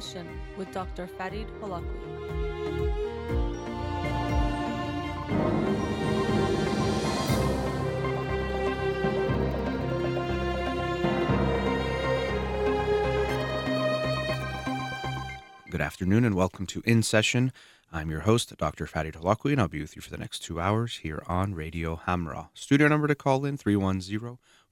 Session with Dr. Farid Holakouee. Good afternoon and welcome to In Session. I'm your host, Dr. Farid Holakouee, and I'll be with you for the next two hours here on Radio Hamrah. Studio number to call in 310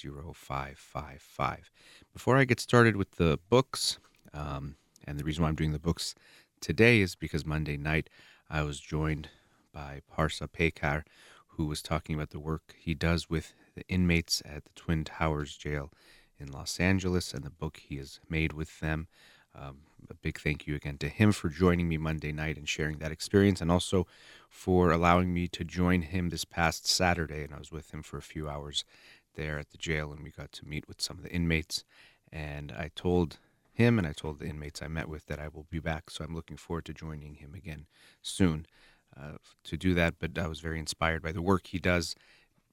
0555. Before I get started with the books, um, and the reason why I'm doing the books today is because Monday night I was joined by Parsa Pekar, who was talking about the work he does with the inmates at the Twin Towers Jail in Los Angeles and the book he has made with them. Um, a big thank you again to him for joining me Monday night and sharing that experience, and also for allowing me to join him this past Saturday. And I was with him for a few hours there at the jail, and we got to meet with some of the inmates. And I told him and I told the inmates I met with that I will be back. So I'm looking forward to joining him again soon uh, to do that. But I was very inspired by the work he does,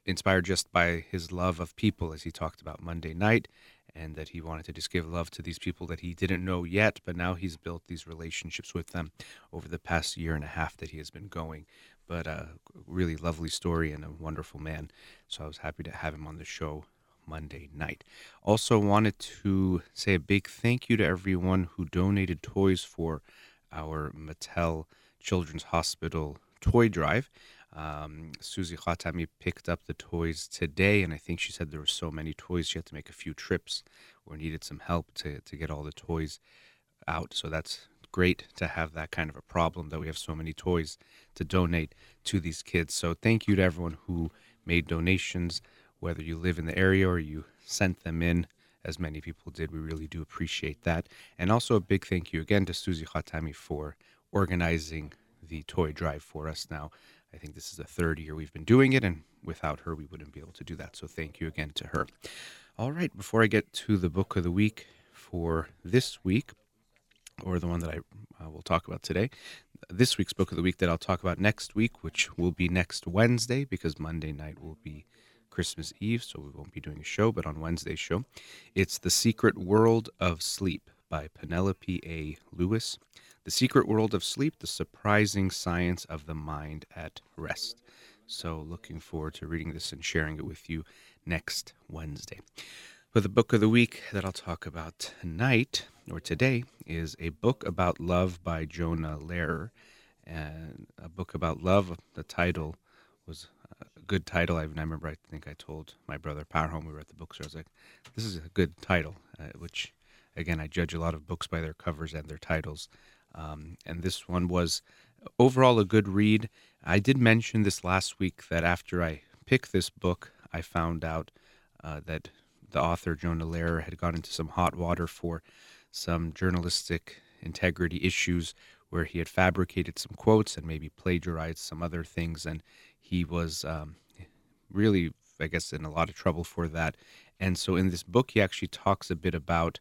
inspired just by his love of people, as he talked about Monday night, and that he wanted to just give love to these people that he didn't know yet, but now he's built these relationships with them over the past year and a half that he has been going. But a really lovely story and a wonderful man. So I was happy to have him on the show Monday night. Also, wanted to say a big thank you to everyone who donated toys for our Mattel Children's Hospital toy drive. Um, Susie Khatami picked up the toys today, and I think she said there were so many toys she had to make a few trips or needed some help to, to get all the toys out. So that's great to have that kind of a problem that we have so many toys to donate to these kids. So thank you to everyone who made donations, whether you live in the area or you sent them in, as many people did. We really do appreciate that. And also a big thank you again to Susie Khatami for organizing the toy drive for us now. I think this is the third year we've been doing it, and without her, we wouldn't be able to do that. So thank you again to her. All right, before I get to the book of the week for this week, or the one that I uh, will talk about today. This week's book of the week that I'll talk about next week, which will be next Wednesday, because Monday night will be Christmas Eve, so we won't be doing a show, but on Wednesday's show, it's The Secret World of Sleep by Penelope A. Lewis. The Secret World of Sleep, the surprising science of the mind at rest. So, looking forward to reading this and sharing it with you next Wednesday. But the book of the week that I'll talk about tonight or today is a book about love by Jonah Lehrer. And a book about love. The title was a good title. I, remember, I think I told my brother Powerhome, we were at the bookstore, I was like, this is a good title, uh, which, again, I judge a lot of books by their covers and their titles. Um, and this one was overall a good read. I did mention this last week that after I picked this book, I found out uh, that the author, Jonah Lehrer, had got into some hot water for some journalistic integrity issues where he had fabricated some quotes and maybe plagiarized some other things. And he was um, really, I guess, in a lot of trouble for that. And so in this book, he actually talks a bit about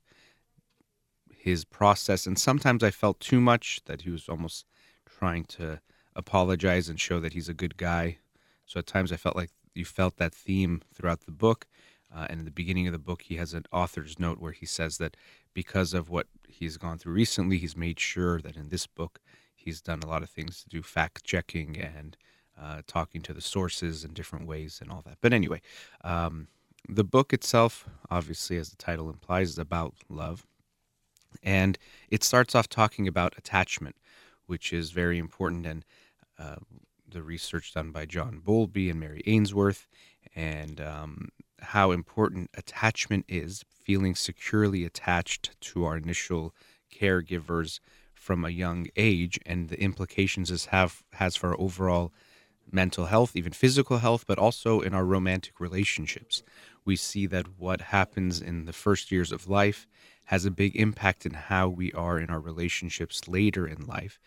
his process. And sometimes I felt too much that he was almost trying to apologize and show that he's a good guy. So at times I felt like you felt that theme throughout the book. Uh, and in the beginning of the book, he has an author's note where he says that because of what he's gone through recently, he's made sure that in this book, he's done a lot of things to do fact checking and uh, talking to the sources in different ways and all that. But anyway, um, the book itself, obviously, as the title implies, is about love. And it starts off talking about attachment, which is very important. And uh, the research done by John Bowlby and Mary Ainsworth, and um, how important attachment is, feeling securely attached to our initial caregivers from a young age, and the implications this have has for our overall mental health, even physical health, but also in our romantic relationships. We see that what happens in the first years of life has a big impact in how we are in our relationships later in life.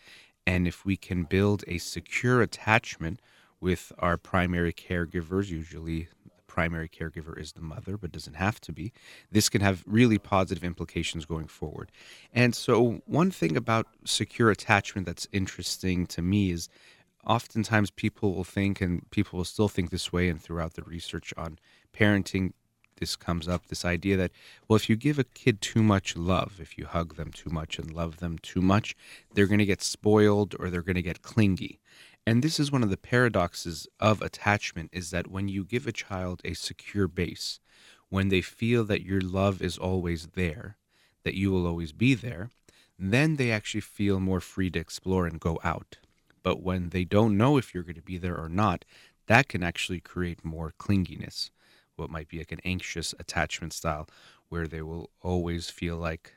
And if we can build a secure attachment with our primary caregivers, usually primary caregiver is the mother, but doesn't have to be. This can have really positive implications going forward. And so, one thing about secure attachment that's interesting to me is oftentimes people will think, and people will still think this way, and throughout the research on parenting, this comes up this idea that, well, if you give a kid too much love, if you hug them too much and love them too much, they're going to get spoiled or they're going to get clingy. And this is one of the paradoxes of attachment is that when you give a child a secure base, when they feel that your love is always there, that you will always be there, then they actually feel more free to explore and go out. But when they don't know if you're going to be there or not, that can actually create more clinginess, what might be like an anxious attachment style, where they will always feel like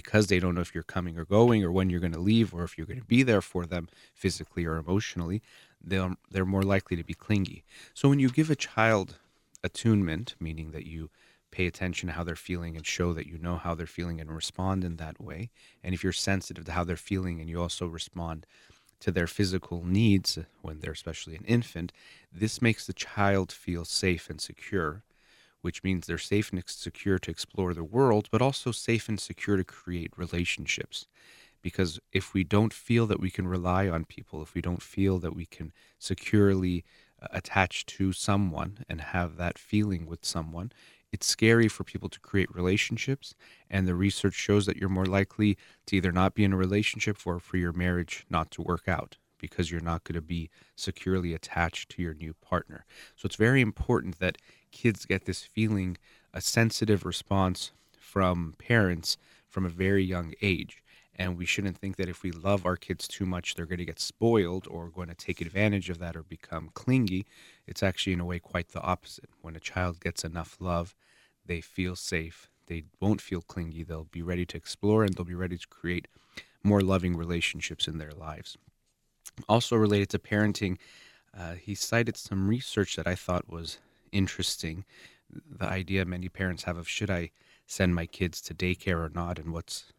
because they don't know if you're coming or going or when you're going to leave or if you're going to be there for them physically or emotionally, they're, they're more likely to be clingy. So when you give a child attunement, meaning that you pay attention to how they're feeling and show that you know how they're feeling and respond in that way, and if you're sensitive to how they're feeling and you also respond to their physical needs when they're especially an infant, this makes the child feel safe and secure which means they're safe and secure to explore the world, but also safe and secure to create relationships. Because if we don't feel that we can rely on people, if we don't feel that we can securely uh, attach to someone and have that feeling with someone, it's scary for people to create relationships. And the research shows that you're more likely to either not be in a relationship or for your marriage not to work out because you're not going to be securely attached to your new partner. So it's very important that kids get this feeling, a sensitive response from parents from a very young age. And we shouldn't think that if we love our kids too much, they're going to get spoiled or going to take advantage of that or become clingy. It's actually, in a way, quite the opposite. When a child gets enough love, they feel safe. They won't feel clingy. They'll be ready to explore and they'll be ready to create more loving relationships in their lives. Also, related to parenting, uh, he cited some research that I thought was interesting. The idea many parents have of should I send my kids to daycare or not, and what's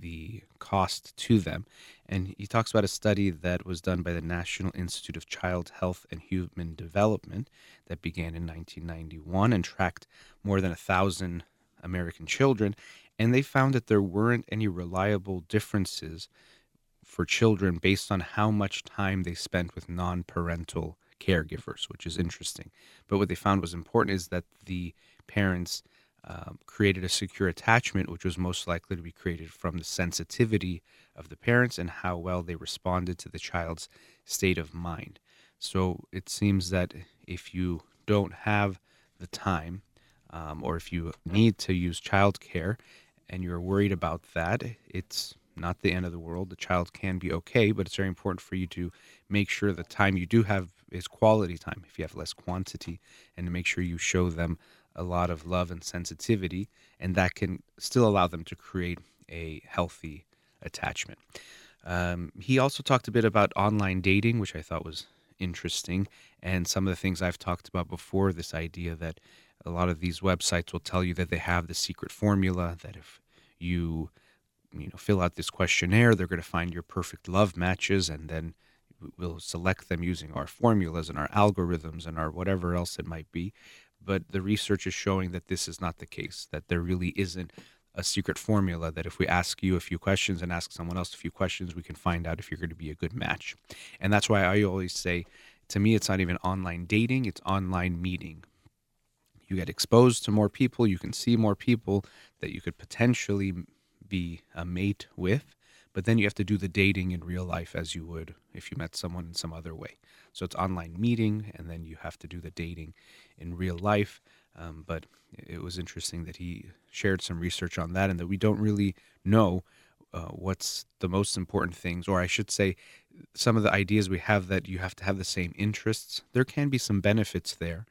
the cost to them. And he talks about a study that was done by the National Institute of Child Health and Human Development that began in 1991 and tracked more than a thousand American children. And they found that there weren't any reliable differences for children based on how much time they spent with non parental caregivers, which is interesting. But what they found was important is that the parents um, created a secure attachment, which was most likely to be created from the sensitivity of the parents and how well they responded to the child's state of mind. So it seems that if you don't have the time, um, or if you need to use childcare and you're worried about that, it's not the end of the world. The child can be okay, but it's very important for you to make sure the time you do have is quality time if you have less quantity and to make sure you show them a lot of love and sensitivity and that can still allow them to create a healthy attachment um, he also talked a bit about online dating which i thought was interesting and some of the things i've talked about before this idea that a lot of these websites will tell you that they have the secret formula that if you you know fill out this questionnaire they're going to find your perfect love matches and then we'll select them using our formulas and our algorithms and our whatever else it might be. But the research is showing that this is not the case, that there really isn't a secret formula that if we ask you a few questions and ask someone else a few questions, we can find out if you're going to be a good match. And that's why I always say, to me, it's not even online dating, it's online meeting. You get exposed to more people, you can see more people that you could potentially be a mate with but then you have to do the dating in real life as you would if you met someone in some other way. So it's online meeting, and then you have to do the dating in real life. Um, but it was interesting that he shared some research on that, and that we don't really know uh, what's the most important things, or I should say, some of the ideas we have that you have to have the same interests. There can be some benefits there,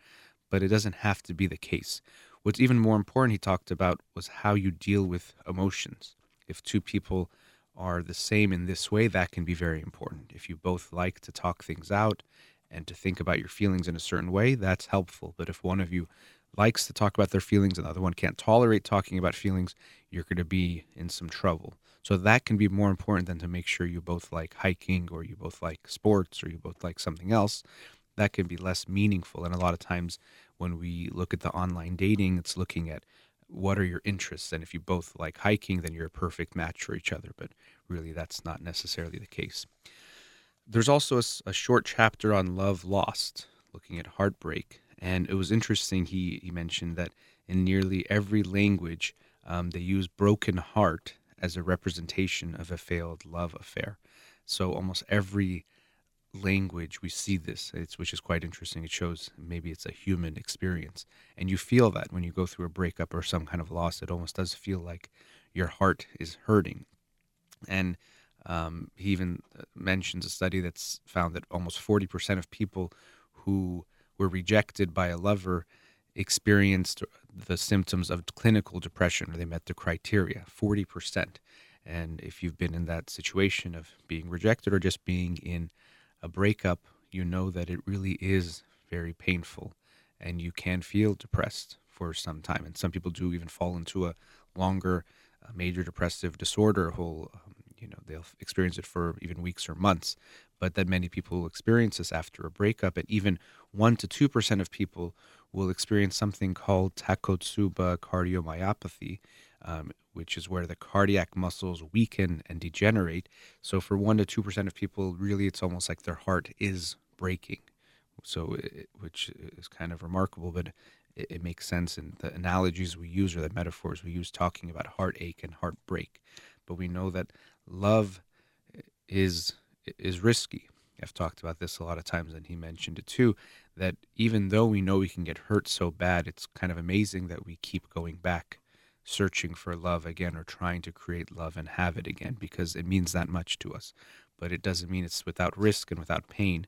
but it doesn't have to be the case. What's even more important, he talked about, was how you deal with emotions. If two people are the same in this way, that can be very important. If you both like to talk things out and to think about your feelings in a certain way, that's helpful. But if one of you likes to talk about their feelings and the other one can't tolerate talking about feelings, you're going to be in some trouble. So that can be more important than to make sure you both like hiking or you both like sports or you both like something else. That can be less meaningful. And a lot of times when we look at the online dating, it's looking at what are your interests. And if you both like hiking, then you're a perfect match for each other. But really, that's not necessarily the case. There's also a, a short chapter on love lost, looking at heartbreak. And it was interesting, he, he mentioned that in nearly every language, um, they use broken heart as a representation of a failed love affair. So almost every language we see this which is quite interesting it shows maybe it's a human experience. And you feel that when you go through a breakup or some kind of loss it almost does feel like your heart is hurting. And um, he even uh, mentions a study that's found that almost 40% of people who were rejected by a lover experienced the symptoms of clinical depression or they met the criteria 40% and if you've been in that situation of being rejected or just being in a breakup you know that it really is very painful and you can feel depressed for some time and some people do even fall into a longer uh, major depressive disorder whole um, you know they'll experience it for even weeks or months. But that many people experience this after a breakup and even 1 to 2% of people will experience something called takotsubo cardiomyopathy, um, which is where the cardiac muscles weaken and degenerate. So for 1 to 2% of people, really it's almost like their heart is breaking. So, it, which is kind of remarkable, but it, it makes sense And the analogies we use or the metaphors we use talking about heartache and heartbreak. But we know that love is is risky. I've talked about this a lot of times, and he mentioned it too. That even though we know we can get hurt so bad, it's kind of amazing that we keep going back, searching for love again, or trying to create love and have it again, because it means that much to us. But it doesn't mean it's without risk and without pain.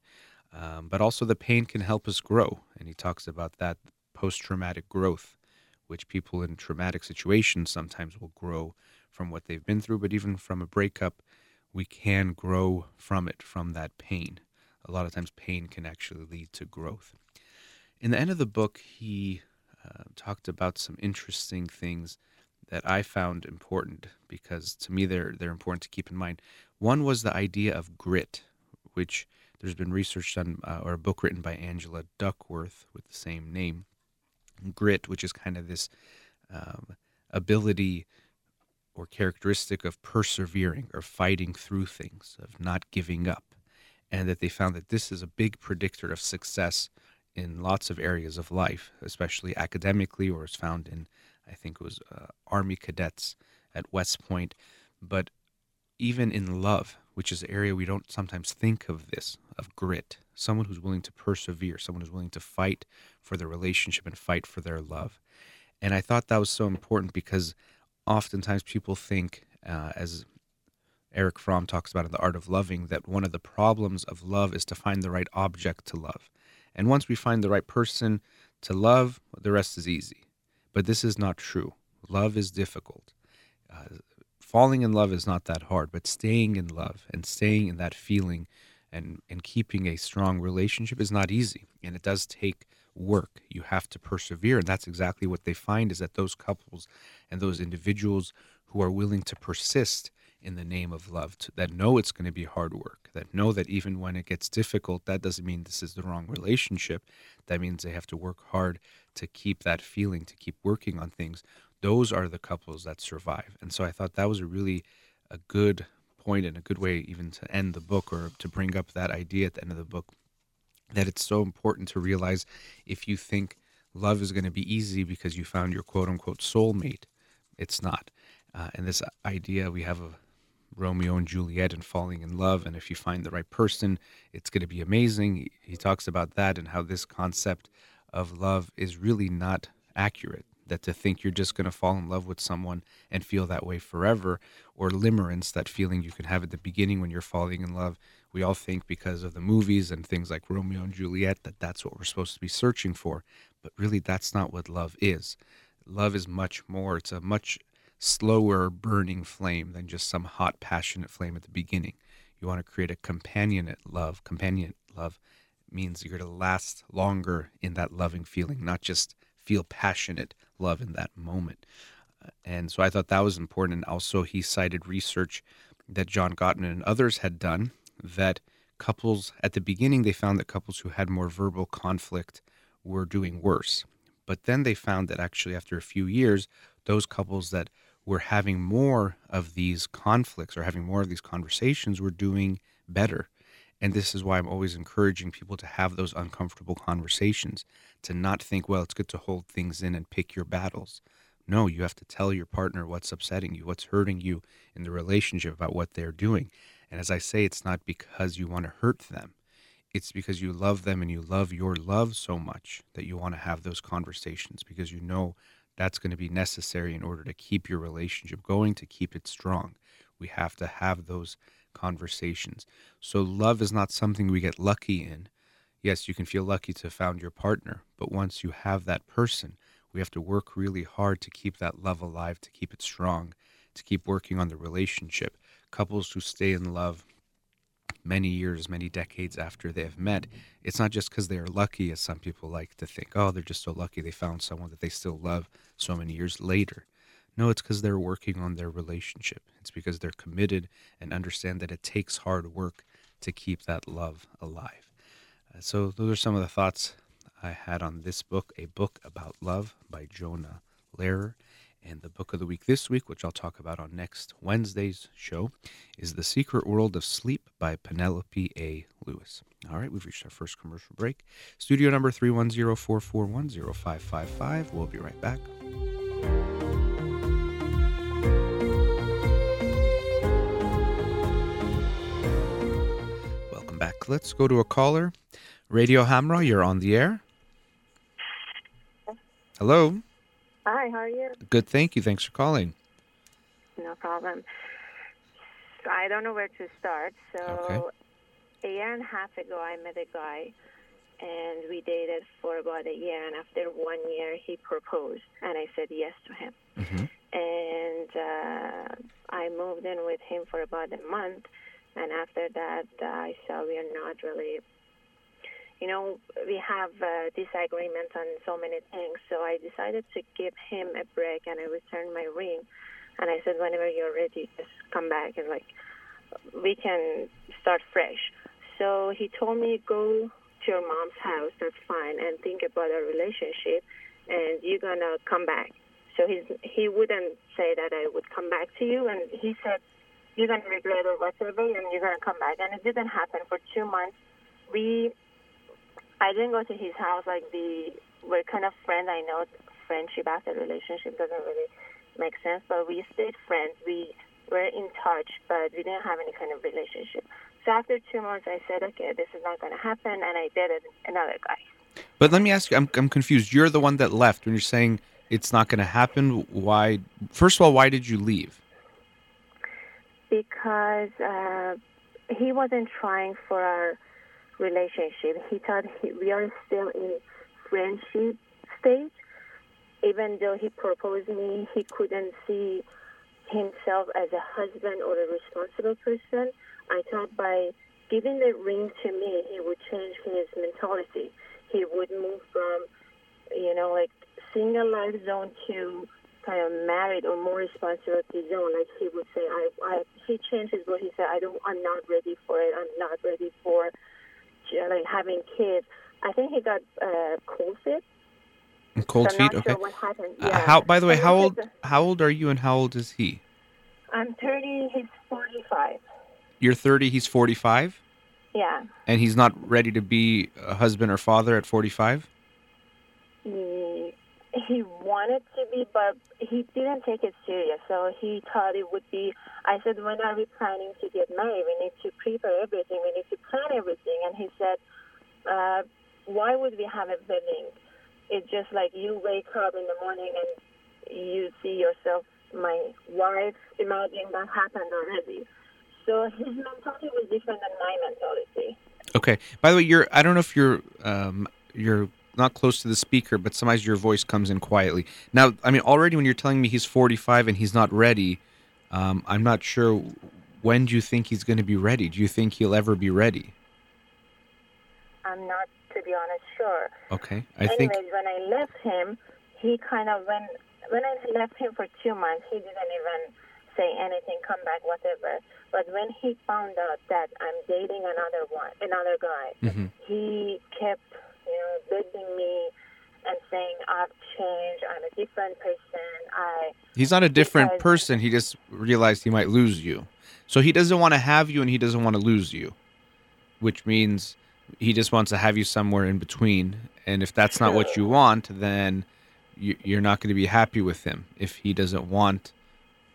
Um, but also, the pain can help us grow, and he talks about that post-traumatic growth, which people in traumatic situations sometimes will grow from what they've been through, but even from a breakup we can grow from it, from that pain. A lot of times, pain can actually lead to growth. In the end of the book, he uh, talked about some interesting things that I found important because to me they're they're important to keep in mind. One was the idea of grit, which there's been research done uh, or a book written by Angela Duckworth with the same name. Grit, which is kind of this um, ability or characteristic of persevering or fighting through things, of not giving up. And that they found that this is a big predictor of success in lots of areas of life, especially academically, or is found in, I think it was uh, Army cadets at West Point. But even in love, which is an area we don't sometimes think of this, of grit, someone who's willing to persevere, someone who's willing to fight for their relationship and fight for their love. And I thought that was so important because oftentimes people think, uh, as Erich Fromm talks about in The Art of Loving, that one of the problems of love is to find the right object to love. And once we find the right person to love, the rest is easy. But this is not true. Love is difficult. Uh, falling in love is not that hard, but staying in love and staying in that feeling and, and keeping a strong relationship is not easy. And it does take work. You have to persevere. And that's exactly what they find is that those couples and those individuals who are willing to persist in the name of love, to, that know it's going to be hard work, that know that even when it gets difficult, that doesn't mean this is the wrong relationship. That means they have to work hard to keep that feeling, to keep working on things. Those are the couples that survive. And so I thought that was a really a good point and a good way even to end the book or to bring up that idea at the end of the book that it's so important to realize if you think love is going to be easy because you found your quote unquote soulmate, it's not. Uh, and this idea we have of Romeo and Juliet and falling in love, and if you find the right person, it's going to be amazing. He talks about that and how this concept of love is really not accurate. That to think you're just going to fall in love with someone and feel that way forever, or limerence, that feeling you can have at the beginning when you're falling in love, we all think because of the movies and things like Romeo and Juliet that that's what we're supposed to be searching for. But really, that's not what love is. Love is much more, it's a much slower burning flame than just some hot, passionate flame at the beginning. You want to create a companionate love. Companionate love means you're going to last longer in that loving feeling, not just feel passionate love in that moment. Uh, and so I thought that was important. And also, he cited research that John Gottman and others had done that couples at the beginning they found that couples who had more verbal conflict were doing worse. But then they found that actually after a few years, those couples that were having more of these conflicts or having more of these conversations we're doing better. And this is why I'm always encouraging people to have those uncomfortable conversations, to not think, well, it's good to hold things in and pick your battles. No, you have to tell your partner what's upsetting you, what's hurting you in the relationship about what they're doing. And as I say, it's not because you want to hurt them. It's because you love them and you love your love so much that you want to have those conversations because you know that's going to be necessary in order to keep your relationship going, to keep it strong. We have to have those conversations. So, love is not something we get lucky in. Yes, you can feel lucky to found your partner, but once you have that person, we have to work really hard to keep that love alive, to keep it strong, to keep working on the relationship. Couples who stay in love many years, many decades after they have met, it's not just because they are lucky, as some people like to think, oh, they're just so lucky they found someone that they still love so many years later. No, it's because they're working on their relationship. It's because they're committed and understand that it takes hard work to keep that love alive. Uh, so, those are some of the thoughts I had on this book, A Book About Love by Jonah Lehrer. And the book of the week this week, which I'll talk about on next Wednesday's show, is The Secret World of Sleep by Penelope A. Lewis. All right, we've reached our first commercial break. Studio number 310 441 0555. We'll be right back. Welcome back. Let's go to a caller. Radio Hamrah, you're on the air. Hello. Hi, how are you? Good, thank you. Thanks for calling. No problem. I don't know where to start. So Okay. a year and a half ago, I met a guy, and we dated for about a year. And after one year, he proposed, and I said yes to him. hmm And uh, I moved in with him for about a month, and after that, uh, I saw we are not really. You know, we have uh, disagreements on so many things, so I decided to give him a break, and I returned my ring. And I said, whenever you're ready, just come back and like we can start fresh. So he told me go to your mom's house. That's fine, and think about our relationship, and you're gonna come back. So he's he wouldn't say that I would come back to you, and he said you're gonna regret or whatever, and you're gonna come back. And it didn't happen for two months. We I didn't go to his house. Like the we're kind of friends. I know friendship after relationship doesn't really make sense, but we stayed friends. We were in touch, but we didn't have any kind of relationship. So after two months, I said, okay, this is not going to happen, and I dated another guy. But let me ask you, I'm, I'm confused. You're the one that left when you're saying it's not going to happen. Why? First of all, why did you leave? because uh, he wasn't trying for our relationship. He thought he, we are still in friendship stage. Even though he proposed me, he couldn't see himself as a husband or a responsible person. I thought by giving the ring to me, he would change his mentality. He would move from, you know, like single life zone to kind of married or more responsibility zone. Like he would say, I, I he changed his word. He said, I don't, I'm not ready for it. I'm not ready for like having kids. I think he got uh, cold feet. Cold so feet. Okay. Sure what happened. Uh, how? By the way, how old? How old are you, and how old is he? I'm 30. He's 45. You're 30. He's 45, Yeah. and he's not ready to be a husband or father at 45. He, he wanted to be, but he didn't take it serious. So he thought it would be. I said, when are we planning to get married? We need to prepare everything. We need to plan everything. And he said, uh, why would we have a wedding? It's just like you wake up in the morning and you see yourself, my wife. Imagine that happened already. So his mentality was different than my mentality. Okay. By the way, you're. I don't know if you're. Um, you're not close to the speaker, but sometimes your voice comes in quietly. Now, I mean, already when you're telling me he's 45 and he's not ready, um, I'm not sure. When do you think he's going to be ready? Do you think he'll ever be ready? I'm not, to be honest, sure. Okay. I think. Anyways, when I left him, he kind of when when I left him for two months, he didn't even say anything, come back, whatever. But when he found out that I'm dating another one, another guy, Mm-hmm. he kept, you know, begging me and saying I've changed. I'm a different person. I He's not a different Because- person. He just realized he might lose you. So he doesn't want to have you and he doesn't want to lose you, which means he just wants to have you somewhere in between. And if that's not what you want, then you- you're not going to be happy with him if he doesn't want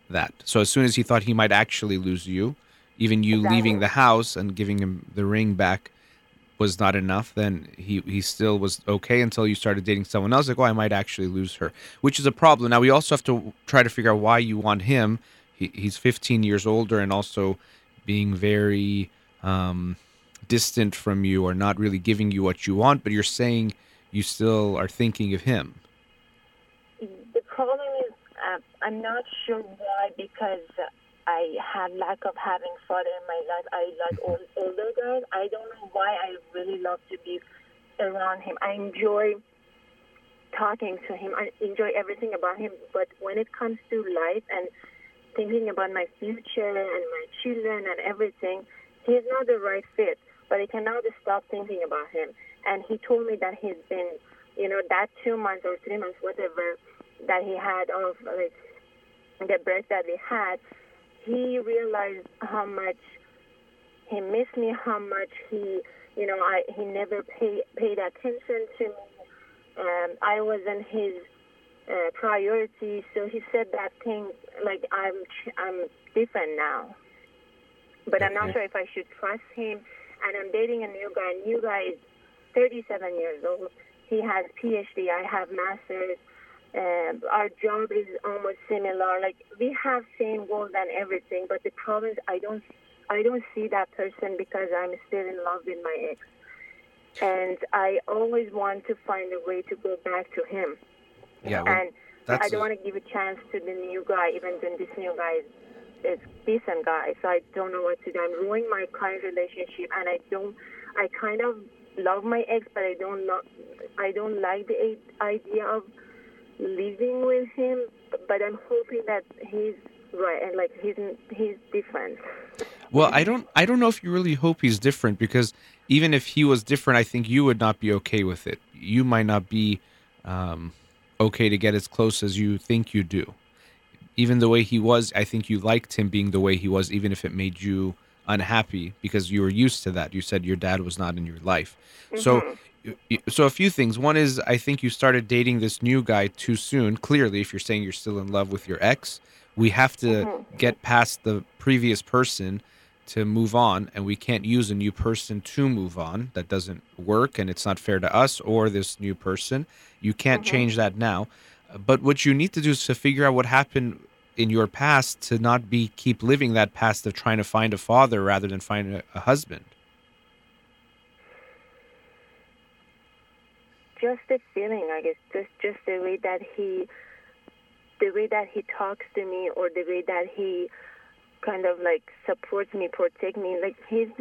that. So as soon as he thought he might actually lose you, even you leaving the house and giving him the ring back was not enough, then he, he still was okay until you started dating someone else. Like, oh, I might actually lose her, which is a problem. Now, we also have to try to figure out why you want him. He, he's 15 years older and also being very um, distant from you or not really giving you what you want, but you're saying you still are thinking of him. the problem is uh, I'm not sure why because I had lack of having father in my life. I like old, older guys. I don't know why I really love to be around him. I enjoy talking to him. I enjoy everything about him. But when it comes to life and thinking about my future and my children and everything, he's not the right fit. But I cannot stop thinking about him. And he told me that he's been, you know, that two months or three months, whatever, that he had of like the break that we had, he realized how much he missed me, how much he, you know, I he never paid paid attention to me. Um, I wasn't his uh, priority, so he said that thing like I'm ch- I'm different now. But I'm not sure if I should trust him. And I'm dating a new guy. New guy is 37 years old. He has PhD. I have master's. Um, our job is almost similar. Like we have same goals and everything, but the problem is I don't I don't see that person because I'm still in love with my ex, and I always want to find a way to go back to him. Yeah, well, and that's I don't a- want to give a chance to the new guy, even though this new guy is is decent guy. So I don't know what to do. I'm ruining my current relationship, and I don't. I kind of love my ex, but I don't lo- I don't like the idea of living with him. But I'm hoping that he's right and like he's he's different. Well, I don't I don't know if you really hope he's different because even if he was different, I think you would not be okay with it. You might not be um, okay to get as close as you think you do. Even the way he was, I think you liked him being the way he was, even if it made you unhappy because you were used to that. You said your dad was not in your life. So y- y- so a few things. One is I think you started dating this new guy too soon. Clearly, if you're saying you're still in love with your ex, we have to mm-hmm. get past the previous person to move on and we can't use a new person to move on. That doesn't work and it's not fair to us or this new person. You can't mm-hmm. change that now. But what you need to do is to figure out what happened in your past to not be keep living that past of trying to find a father rather than find a, a husband. Just the feeling, I guess, just just the way that he, the way that he talks to me, or the way that he kind of like supports me, protect me. Like he's,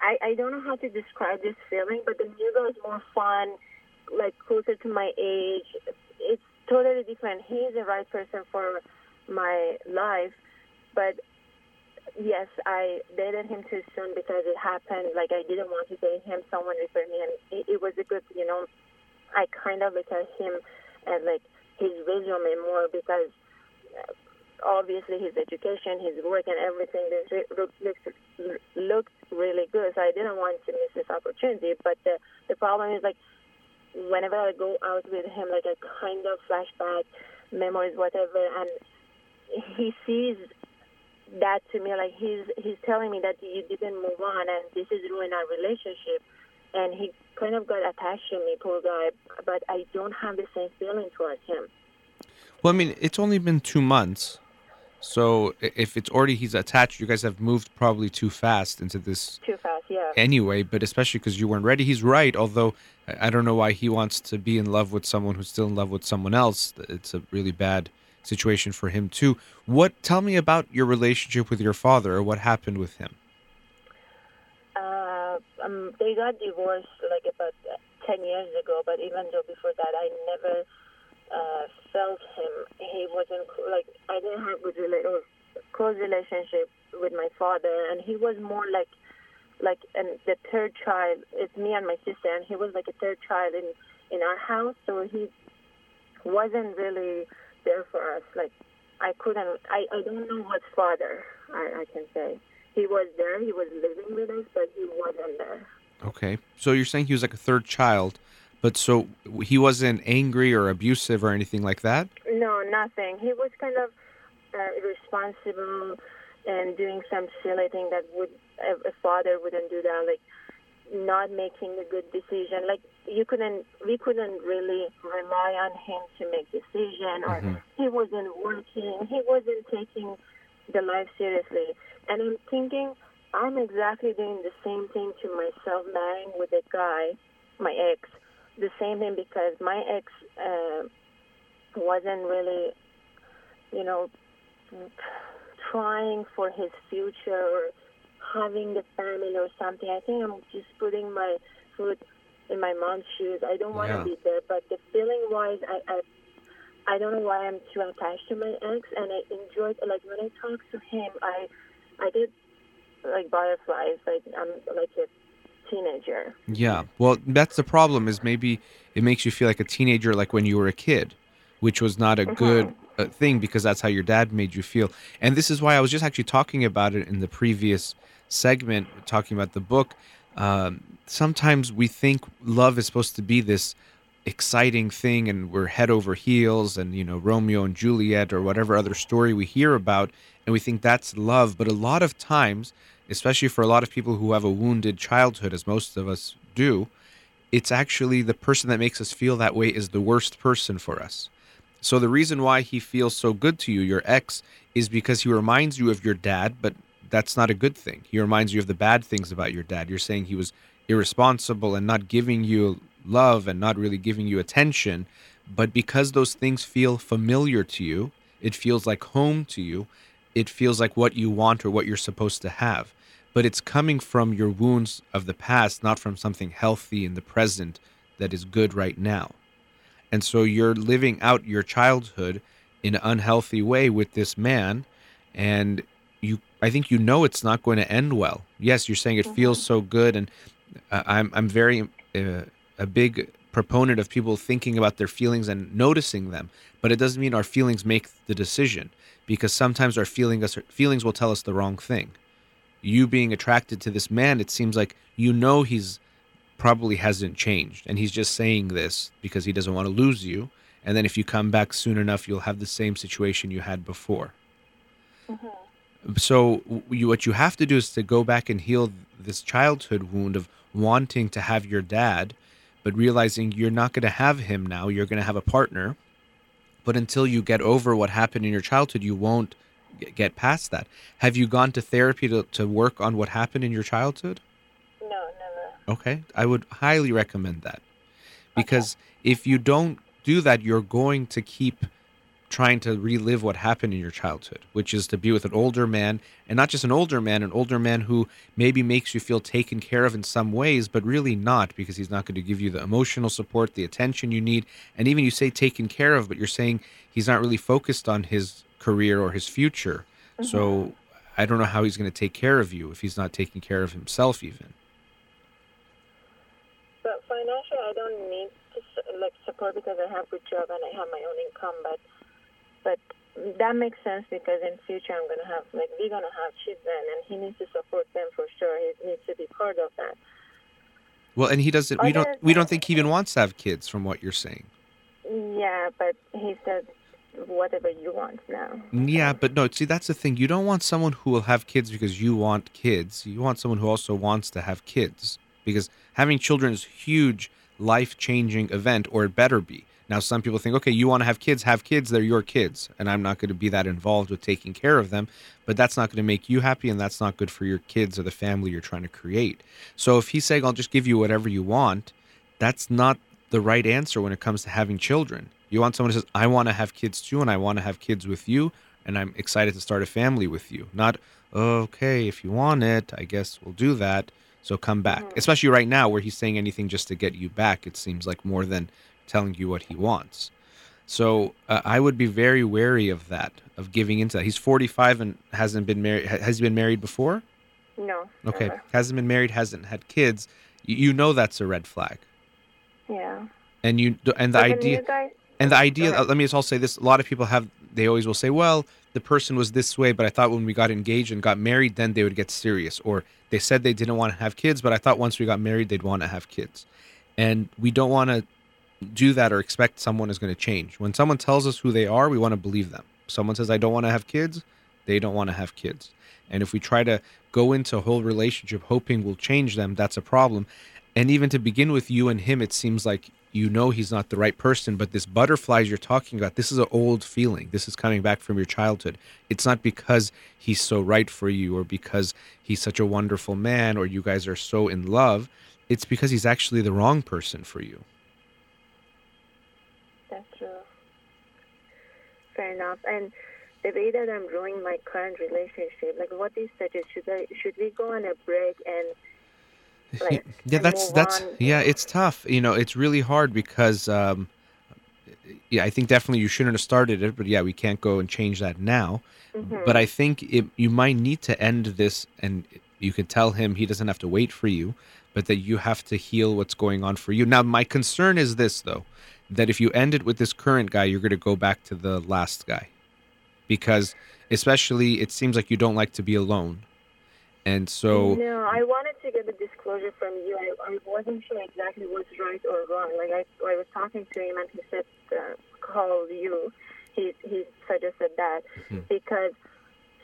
I I don't know how to describe this feeling, but the guy is more fun, like closer to my age. It's totally different. He's the right person for my life, but yes, I dated him too soon because it happened. Like I didn't want to date him. Someone referred me, and it, it was a good, you know. I kind of look at him and like his resume more because uh, obviously his education, his work, and everything re- looks looked really good. So I didn't want to miss this opportunity. But the the problem is like whenever I go out with him, like I kind of flashback memories, whatever, and he sees that to me like he's he's telling me that you didn't move on and this is ruining our relationship and he kind of got attached to me poor guy but i don't have the same feeling towards him Well, I mean, it's only been two months. So if it's already he's attached, you guys have moved probably too fast into this too fast yeah anyway, but especially because you weren't ready. He's right, although I I don't know why he wants to be in love with someone who's still in love with someone else. It's a really bad situation for him too. What tell me about your relationship with your father what happened with him? uh um they got divorced like about 10 years ago, but even though before that I never uh, felt him, he wasn't like I didn't have good rela- or close relationship with my father, and he was more like like and the third child. It's me and my sister, and he was like a third child in in our house, so he wasn't really there for us. Like I couldn't, I I don't know what father I, I can say. He was there, he was living with us, but he wasn't there. Okay. So you're saying he was like a third child, but so he wasn't angry or abusive or anything like that? No, nothing. He was kind of uh, irresponsible and doing some silly thing that would a, a father wouldn't do that, like not making a good decision. Like you couldn't, we couldn't really rely on him to make decision, or Mhm. he wasn't working. He wasn't taking the life seriously. And I'm thinking, I'm exactly doing the same thing to myself, marrying with a guy, my ex, the same thing because my ex. Uh, wasn't really, you know, trying for his future or having a family or something. I think I'm just putting my foot in my mom's shoes. I don't want to Yeah. be there, but the feeling wise, I, I, I don't know why I'm too attached to my ex, and I enjoyed like when I talk to him, I, I get like butterflies, like I'm like a teenager. Yeah. Well, that's the problem is maybe it makes you feel like a teenager like when you were a kid, which was not a good uh, thing because that's how your dad made you feel. And this is why I was just actually talking about it in the previous segment talking about the book. Um, sometimes we think love is supposed to be this exciting thing and we're head over heels and you know Romeo and Juliet or whatever other story we hear about and we think that's love. But a lot of times especially for a lot of people who have a wounded childhood as most of us do it's actually the person that makes us feel that way is the worst person for us. So the reason why he feels so good to you your ex is because he reminds you of your dad but that's not a good thing he reminds you of the bad things about your dad you're saying he was irresponsible and not giving you love and not really giving you attention. But because those things feel familiar to you, it feels like home to you, it feels like what you want or what you're supposed to have. But it's coming from your wounds of the past, not from something healthy in the present that is good right now. And so you're living out your childhood in an unhealthy way with this man and you I think you know it's not going to end well. Yes, you're saying it feels so good and uh, I'm I'm very uh, a big proponent of people thinking about their feelings and noticing them, but it doesn't mean our feelings make the decision because sometimes our feeling us feelings will tell us the wrong thing. You being attracted to this man, it seems like you know he's probably hasn't changed and he's just saying this because he doesn't want to lose you and then if you come back soon enough you'll have the same situation you had before. So you, what you have to do is to go back and heal this childhood wound of wanting to have your dad, but realizing you're not going to have him now. You're going to have a partner. But until you get over what happened in your childhood, you won't get past that. Have you gone to therapy to, to work on what happened in your childhood? No, never. Okay. I would highly recommend that. Because if you don't do that, you're going to keep trying to relive what happened in your childhood, which is to be with an older man, and not just an older man, an older man who maybe makes you feel taken care of in some ways, but really not, because he's not going to give you the emotional support, the attention you need. And even you say taken care of, but you're saying he's not really focused on his career or his future. Mm-hmm. So I don't know how he's going to take care of you if he's not taking care of himself, even. But financially, I don't need to like support because I have a good job and I have my own income. But but that makes sense because in future I'm gonna have like we're gonna have children and he needs to support them for sure. He needs to be part of that. Well, and he doesn't. We don't. We don't think he even wants to have kids, from what you're saying. Yeah, but he said whatever you want now. Yeah, but no. See, that's the thing. You don't want someone who will have kids because you want kids. You want someone who also wants to have kids because having children is a huge life-changing event, or it better be. Now, some people think, okay, you want to have kids, have kids. They're your kids, and I'm not going to be that involved with taking care of them. But that's not going to make you happy, and that's not good for your kids or the family you're trying to create. So if he's saying, "I'll just give you whatever you want," that's not the right answer when it comes to having children. You want someone who says, I want to have kids too, and I want to have kids with you, and I'm excited to start a family with you. Not, okay, if you want it, I guess we'll do that. So come back. Mm-hmm. Especially right now where he's saying anything just to get you back. It seems like more than telling you what he wants. So uh, I would be very wary of that, of giving into that. He's 45 and hasn't been married. Has he been married before? No. Okay. never. Hasn't been married, hasn't had kids. You, you know that's a red flag. Yeah. And you and the But idea guy, and the idea let me just all say this a lot of people have they always will say well the person was this way but i thought when we got engaged and got married then they would get serious or they said they didn't want to have kids but i thought once we got married they'd want to have kids and we don't want to do that or expect someone is going to change. When someone tells us who they are we want to believe them. Someone says i don't want to have kids they don't want to have kids. And if we try to go into a whole relationship hoping we'll change them that's a problem. And even to begin with you and him it seems like you know he's not the right person but this butterflies you're talking about this is an old feeling. This is coming back from your childhood. It's not because he's so right for you or because he's such a wonderful man or you guys are so in love. It's because he's actually the wrong person for you that's true. Fair enough. And the way that I'm ruining my current relationship, like what do you suggest? Should I should we go on a break and like yeah that's that's on? yeah it's tough you know it's really hard because um yeah i think definitely you shouldn't have started it but yeah we can't go and change that now Mhm. but i think it, you might need to end this and you can tell him he doesn't have to wait for you but that you have to heal what's going on for you now my concern is this though that if you end it with this current guy you're going to go back to the last guy because especially it seems like you don't like to be alone and so no, I wanted to get the disclosure from you. I, I wasn't sure exactly what's right or wrong. Like I, I was talking to him and he said, uh, "Call you." He he suggested that Mhm. because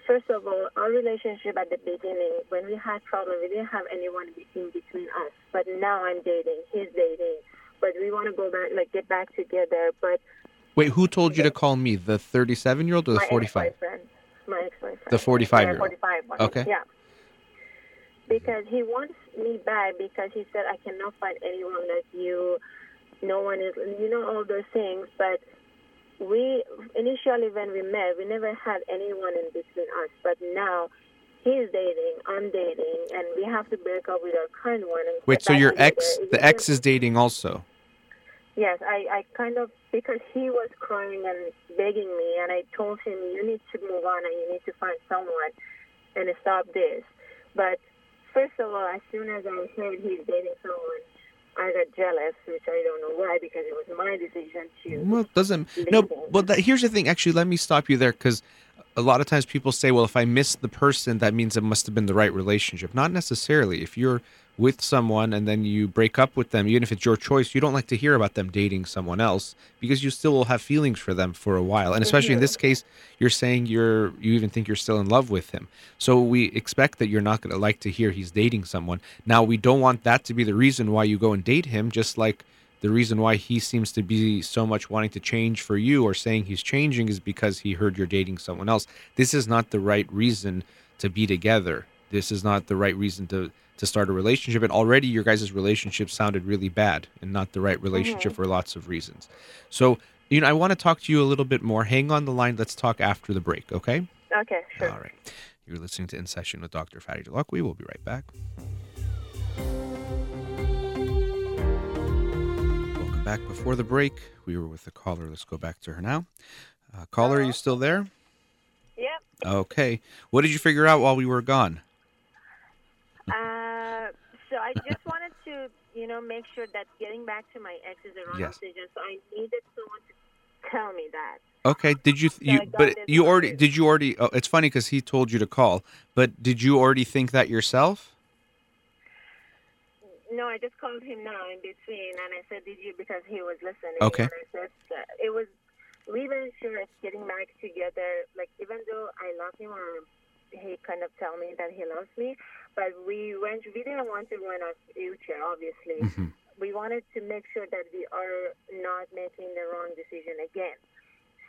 first of all, our relationship at the beginning, when we had problems, we didn't have anyone in between us. But now I'm dating, he's dating, but we want to go back, like get back together. But Wait, who told you to call me? The 37 year old or the my 45? ex-boyfriend, my ex-boyfriend, The 45-year-old. 45 one. Okay. Yeah. Because he wants me back because he said I cannot find anyone like you. No one is, you know, all those things. But we initially when we met, we never had anyone in between us. But now he's dating, I'm dating, and we have to break up with our current one. And Wait, so your ex, the ex is dating also? Yes, I, I kind of because he was crying and begging me, and I told him you need to move on and you need to find someone and stop this. But first of all, as soon as I heard he's dating someone, I got jealous, which I don't know why because it was my decision to. Well, it doesn't. No, him. well, that, here's the thing. Actually, let me stop you there because a lot of times people say, well, if I miss the person, that means it must have been the right relationship. Not necessarily. If you're with someone and then you break up with them, even if it's your choice, you don't like to hear about them dating someone else because you still will have feelings for them for a while. And especially in this case, you're saying you're you even think you're still in love with him. So we expect that you're not going to like to hear he's dating someone. Now we don't want that to be the reason why you go and date him, just like the reason why he seems to be so much wanting to change for you or saying he's changing is because he heard you're dating someone else. This is not the right reason to be together. This is not the right reason to to start a relationship and already your guys' relationship sounded really bad and not the right relationship for lots of reasons. So, you know, I want to talk to you a little bit more. Hang on the line. Let's talk after the break, okay? Okay, sure. All right. You're listening to In Session with Dr. Farid Holakouee. We will be right back. Welcome back. Before the break, we were with the caller. Let's go back to her now. Uh, caller, are you still there? Yep. Okay. What did you figure out while we were gone? Uh, so I just wanted to, you know, make sure that getting back to my ex is the wrong Yes. decision. So I needed someone to tell me that. Okay. Did you? I you but you already? message. Did you already? Oh, it's funny because he told you to call. But did you already think that yourself? No, I just called him now in between, and I said, "Did you?" Because he was listening. Okay. And I said uh, it was. We weren't sure if getting back together. Like even though I love him, or he kind of tell me that he loves me, but we went. We didn't want to ruin our future. Obviously, Mhm. we wanted to make sure that we are not making the wrong decision again.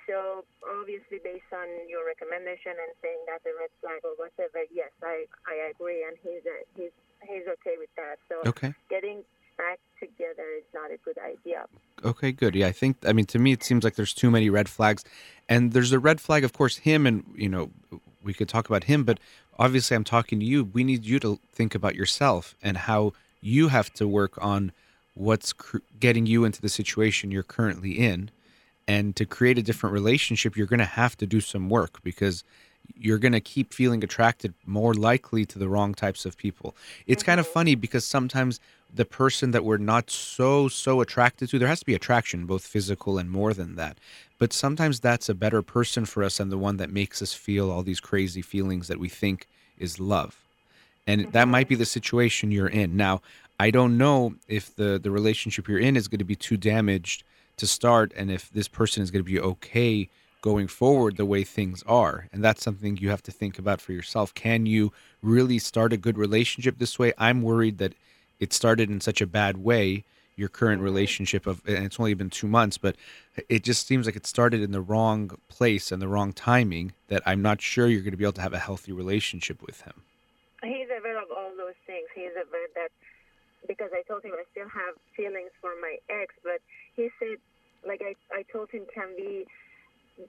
So obviously, based on your recommendation and saying that the red flag or whatever, yes, I I agree, and he's uh, he's he's okay with that. So Okay. getting back together is not a good idea. Okay, good. Yeah, I think I mean to me it seems like there's too many red flags. And there's a red flag of course him and you know we could talk about him, but obviously I'm talking to you. We need you to think about yourself and how you have to work on what's cr- getting you into the situation you're currently in. And to create a different relationship, you're going to have to do some work because you're going to keep feeling attracted more likely to the wrong types of people. It's kind of mm-hmm. funny because sometimes the person that we're not so so attracted to there has to be attraction both physical and more than that. But sometimes that's a better person for us than the one that makes us feel all these crazy feelings that we think is love. And that might be mm-hmm. the situation you're in. Now i don't know if the the relationship you're in is going to be too damaged to start and if this person is going to be okay going forward the way things are. And that's something you have to think about for yourself. Can you really start a good relationship this way? I'm worried that it started in such a bad way your current relationship of and it's only been two months but it just seems like it started in the wrong place and the wrong timing that i'm not sure you're going to be able to have a healthy relationship with him He's aware of all those things. He's aware that because I told him I still have feelings for my ex, but he said, like I, I told him, can we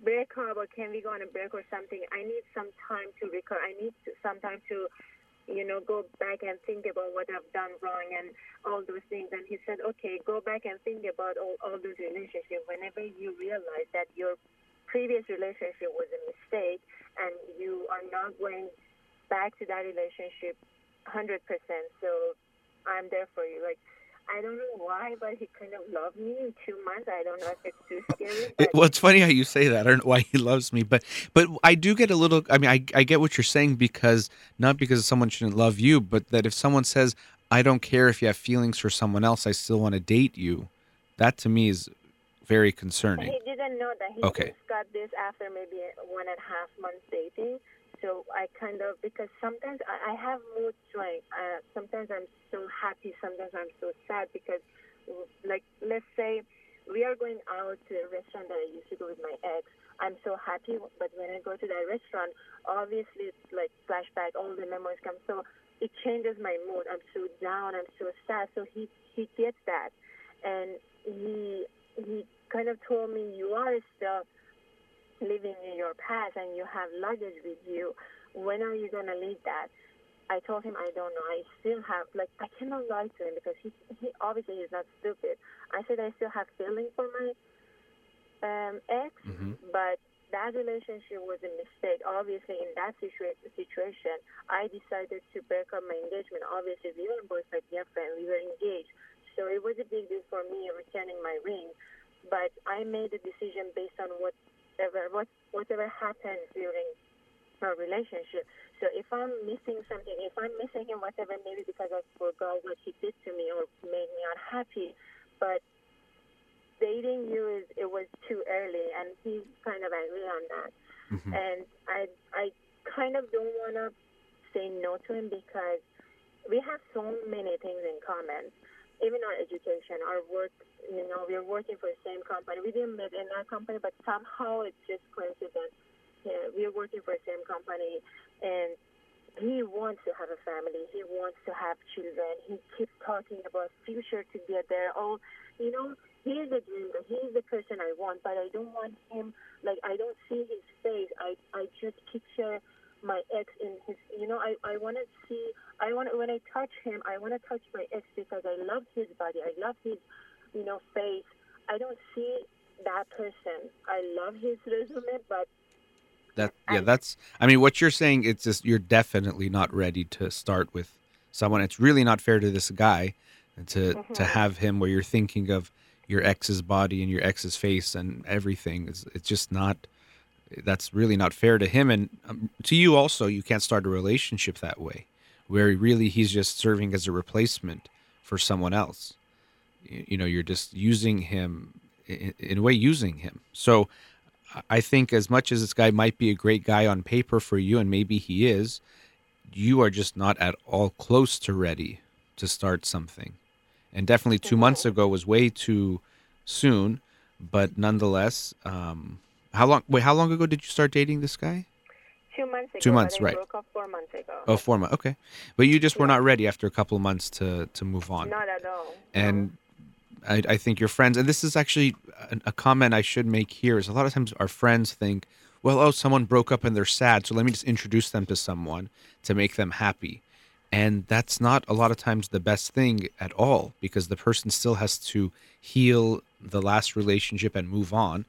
break up or can we go on a break or something? I need some time to recover. I need some time to, you know, go back and think about what I've done wrong and all those things. And he said, okay, go back and think about all, all those relationships. Whenever you realize that your previous relationship was a mistake and you are not going back to that relationship 100%. So I'm there for you. Like, I don't know why, but he kind of loved me in two months. I don't know if it's too scary. But well, it's funny how you say that. I don't know why he loves me, but but I do get a little. I mean, I I get what you're saying because not because someone shouldn't love you, but that if someone says, "I don't care if you have feelings for someone else, I still want to date you," that to me is very concerning. he didn't know that he Okay. just got this after maybe one and a half months dating. So I kind of because sometimes I, I have mood swing. Uh, sometimes I'm so happy. Sometimes I'm so sad because, like, let's say we are going out to a restaurant that I used to go with my ex. I'm so happy, but when I go to that restaurant, obviously it's like flashback. All the memories come. So it changes my mood. I'm so down. I'm so sad. So he he gets that, and he he kind of told me you are still living in your past and you have luggage with you. When are you gonna leave that? I told him I don't know. I still have like I cannot lie to him because he he obviously is not stupid. I said I still have feeling for my um, ex, Mhm. but that relationship was a mistake. Obviously, in that situa- situation, I decided to break up my engagement. Obviously, we were boyfriend girlfriend. We were engaged, so it was a big deal for me returning my ring. But I made a decision based on whatever what whatever happened during our relationship. So if I'm missing something, if I'm missing him, whatever, maybe because I forgot what he did to me or made me unhappy, but dating you is it was too early, and he's kind of angry on that. Mhm. And I I kind of don't want to say no to him because we have so many things in common. Even our education, our work, you know, we're working for the same company. We didn't meet in that company, but somehow it's just coincidence. Yeah, we're working for the same company, and he wants to have a family. He wants to have children. He keeps talking about future together. Oh, you know, he's a dreamer. He's the person I want, but I don't want him. Like I don't see his face. I I just picture my ex in his. You know, I I want to see. I want when I touch him. I want to touch my ex because I love his body. I love his, you know, face. I don't see that person. I love his resume, but That yeah, that's. I mean, what you're saying, it's just you're definitely not ready to start with someone. It's really not fair to this guy, to to mm-hmm. have him where you're thinking of your ex's body and your ex's face and everything. It's it's just not. That's really not fair to him and um, to you also. You can't start a relationship that way, where really he's just serving as a replacement for someone else. Y- You know, you're just using him in, in a way, using him. So. I think as much as this guy might be a great guy on paper for you, and maybe he is, you are just not at all close to ready to start something. And definitely two months ago was way too soon, but nonetheless, um, how long? Wait, how long ago did you start dating this guy? two months ago. Two months, right. Broke up four months ago. Oh, four months. Okay, but you just were not ready after a couple of months to to move on. Not at all. and I, I think your friends and this is actually a, a comment i should make here is a lot of times our friends think well, oh, someone broke up and they're sad, so let me just introduce them to someone to make them happy. And that's not a lot of times the best thing at all because the person still has to heal the last relationship and move on.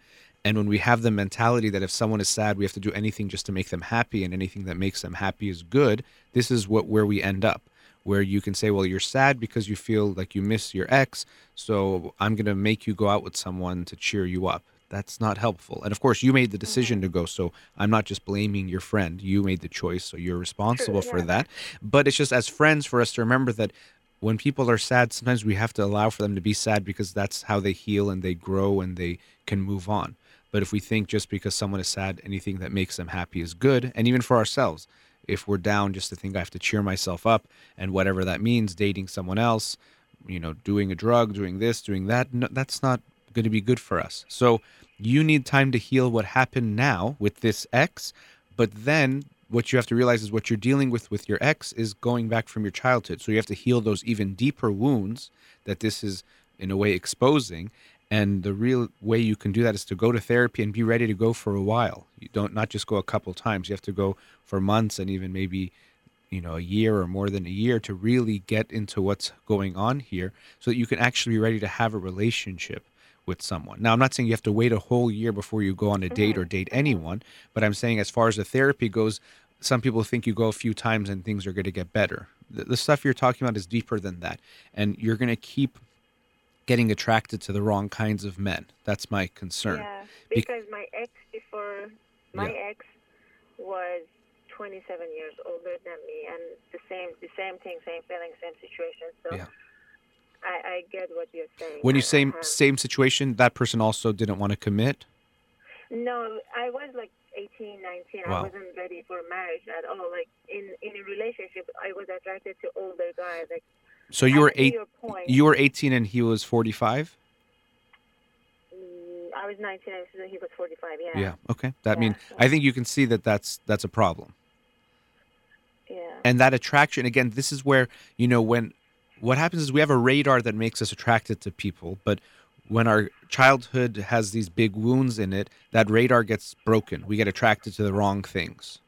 And when we have the mentality that if someone is sad, we have to do anything just to make them happy and anything that makes them happy is good, this is what where we end up. Where you can say, well, you're sad because you feel like you miss your ex, so I'm going to make you go out with someone to cheer you up that's not helpful. And of course, you made the decision to mm-hmm. go, so I'm not just blaming your friend. You made the choice, so you're responsible True, for yeah. that. But it's just as friends for us to remember that when people are sad, sometimes we have to allow for them to be sad because that's how they heal and they grow and they can move on. But if we think just because someone is sad, anything that makes them happy is good, and even for ourselves, if we're down, just to think I have to cheer myself up and whatever that means, dating someone else, you know, doing a drug, doing this, doing that, no, that's not going to be good for us. So you need time to heal what happened now with this ex, but then what you have to realize is what you're dealing with with your ex is going back from your childhood. So you have to heal those even deeper wounds that this is in a way exposing. And the real way you can do that is to go to therapy and be ready to go for a while. You don't not just go a couple times. You have to go for months and even maybe you know a year or more than a year to really get into what's going on here so that you can actually be ready to have a relationship with someone. Now, I'm not saying you have to wait a whole year before you go on a date or mm-hmm. date anyone, but I'm saying as far as the therapy goes, some people think you go a few times and things are going to get better. The, the stuff you're talking about is deeper than that, and you're going to keep getting attracted to the wrong kinds of men. That's my concern. Yeah, Bec- because my ex before my Yeah. ex was 27 years older than me, and the same the same thing, same feeling, same situation. So Yeah. I, I get what you're saying. When you I say have- same situation, that person also didn't want to commit. no, I was like 18, 19. Wow. I wasn't ready for marriage at all. Like in in a relationship, I was attracted to older guys. Like So you were eight. You were 18 and he was 45. mm, I was 19, and he was 45. Yeah. Yeah. Okay. That Yeah, mean. I think you can see that that's that's a problem. Yeah. and that attraction again this is where you know when what happens is we have a radar that makes us attracted to people but when our childhood has these big wounds in it that radar gets broken we get attracted to the wrong things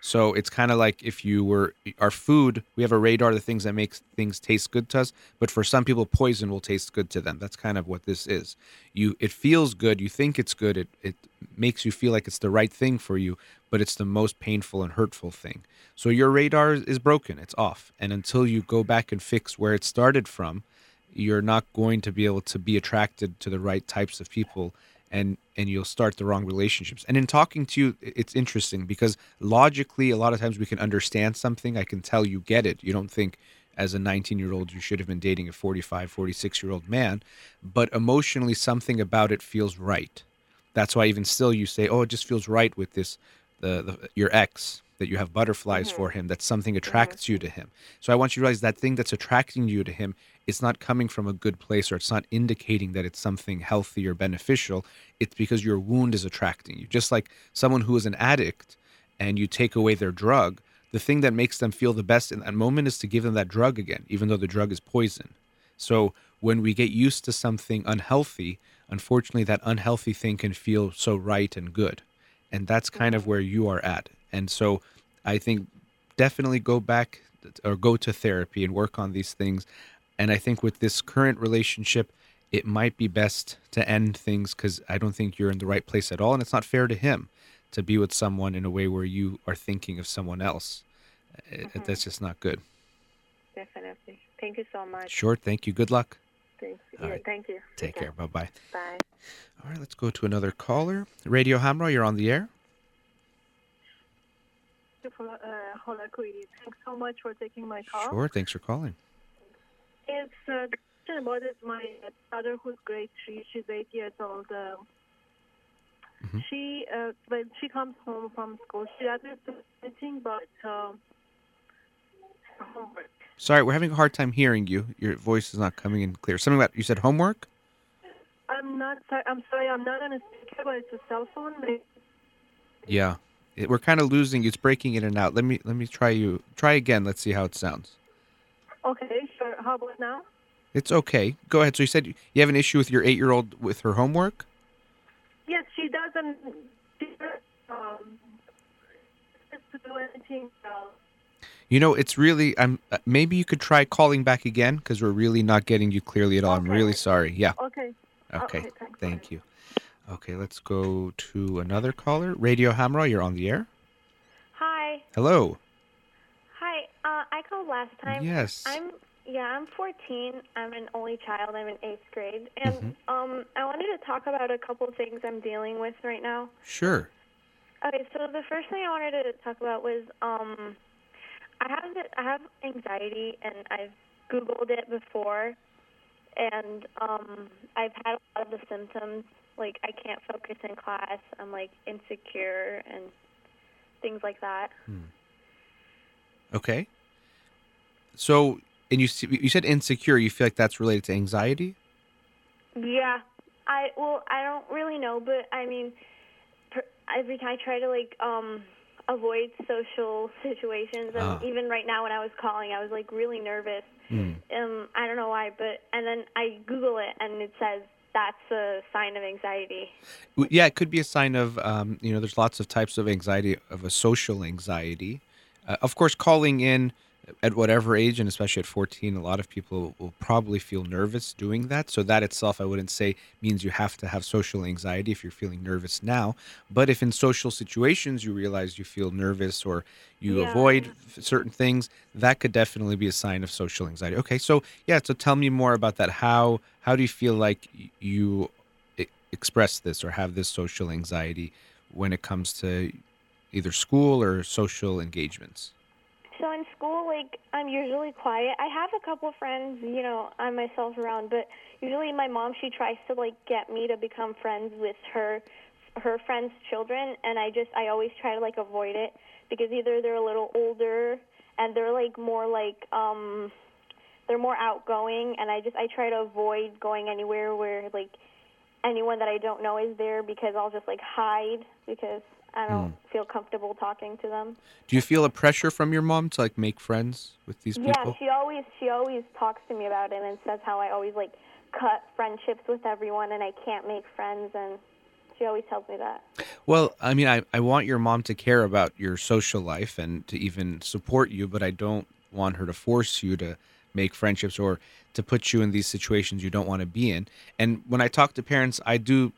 so it's kind of like if you were our food we have a radar the things that makes things taste good to us but for some people poison will taste good to them. That's kind of what this is. You it feels good you think it's good it, it makes you feel like it's the right thing for you but it's the most painful and hurtful thing. So your radar is broken it's off and until you go back and fix where it started from you're not going to be able to be attracted to the right types of people and and you'll start the wrong relationships. And in talking to you it's interesting because logically a lot of times we can understand something. I can tell you get it. You don't think as a 19 year old you should have been dating a 45 46 year old man but emotionally something about it feels right. That's why even still you say oh it just feels right with this the, the your ex that you have butterflies mm-hmm. for him that something attracts you to him. So i want you to realize that thing that's attracting you to him it's not coming from a good place or it's not indicating that it's something healthy or beneficial it's because your wound is attracting you just like someone who is an addict and you take away their drug the thing that makes them feel the best in that moment is to give them that drug again even though the drug is poison so when we get used to something unhealthy, unfortunately, that unhealthy thing can feel so right and good. And that's kind of where you are at. And so I think definitely go back or go to therapy and work on these things. And I think with this current relationship, it might be best to end things because I don't think you're in the right place at all. And it's not fair to him to be with someone in a way where you are thinking of someone else. Uh, That's just not good. Definitely. Thank you so much. Sure. Thank you. Good luck. Thank you. All Yeah, right. thank you. Take Okay. care. Bye bye. Bye. All right, let's go to another caller. Radio Hamrah, you're on the air. for uh, Holakouee. Thanks so much for taking my call. Sure, thanks for calling. It's uh, the question about is my daughter who's grade three. She's eight years old. Uh, Mhm. She uh, when she comes home from school, she doesn't do anything but uh, homework. Sorry, we're having a hard time hearing you. Your voice is not coming in clear. Something about you said homework? I'm not. Sorry, I'm sorry. I'm not on a speaker, but it's a cell phone. Yeah. It, we're kind of losing. It's breaking in and out. Let me let me try you. Try again. Let's see how it sounds. Okay, How about now? It's okay. Go ahead. So you said you have an issue with your 8-year-old with her homework? Yes, she doesn't. um, do anything else. You know, it's really. I'm. uh, Maybe you could try calling back again because we're really not getting you clearly at all. I'm really sorry. Yeah. Okay. Okay. Okay. Thank you. Okay, let's go to another caller. Radio Hamrah, you're on the air. Hi. Hello. Hi. Uh, I called last time. Yes. I'm yeah, I'm 14. I'm an only child. I'm in eighth grade, and um, I wanted to talk about a couple of things I'm dealing with right now. Sure. Okay, so the first thing I wanted to talk about was um, I have I have anxiety, and I've Googled it before, and um, I've had a lot of the symptoms. Like I can't focus in class. I'm like insecure and things like that. Okay. So, and you you said insecure. You feel like that's related to anxiety? Yeah, I well, I don't really know, but I mean, per, every time I try to like um avoid social situations, and Ah. even right now when I was calling, I was like really nervous. Hmm. Um, I don't know why, but and then I Google it, and it says that's a sign of anxiety. Yeah, it could be a sign of, um, you know, there's lots of types of anxiety, of a social anxiety. Uh, of course, calling in at whatever age, and especially at 14, a lot of people will probably feel nervous doing that. So, that itself, I wouldn't say means you have to have social anxiety if you're feeling nervous now. But if in social situations you realize you feel nervous or you Yeah. avoid certain things, that could definitely be a sign of social anxiety. Okay, so yeah, so tell me more about that. How how do you feel like you express this or have this social anxiety when it comes to either school or social engagements? So in school, like I'm usually quiet. I have a couple friends, you know, I'm myself around, but usually my mom she tries to like get me to become friends with her her friends' children, and I just I always try to like avoid it because either they're a little older and they're like more like um they're more outgoing, and I just I try to avoid going anywhere where like anyone that I don't know is there because I'll just like hide because I don't hmm. feel comfortable talking to them. Do you feel a pressure from your mom to like make friends with these people? Yeah, she always she always talks to me about it and says how I always like cut friendships with everyone and I can't make friends and she always tells me that. Well, I mean, I, I want your mom to care about your social life and to even support you, but I don't want her to force you to make friendships or to put you in these situations you don't want to be in. And when I talk to parents, I do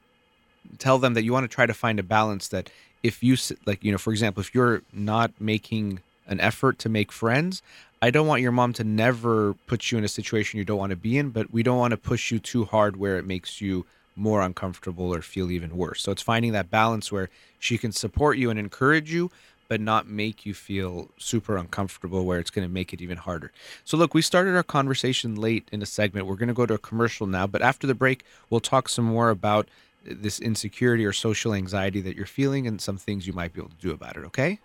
tell them that you want to try to find a balance that if you like you know for example if you're not making an effort to make friends i don't want your mom to never put you in a situation you don't want to be in but we don't want to push you too hard where it makes you more uncomfortable or feel even worse so it's finding that balance where she can support you and encourage you but not make you feel super uncomfortable where it's going to make it even harder. So, look, we started our conversation late in a segment. We're going to go to a commercial now, but after the break, we'll talk some more about this insecurity or social anxiety that you're feeling and some things you might be able to do about it, okay?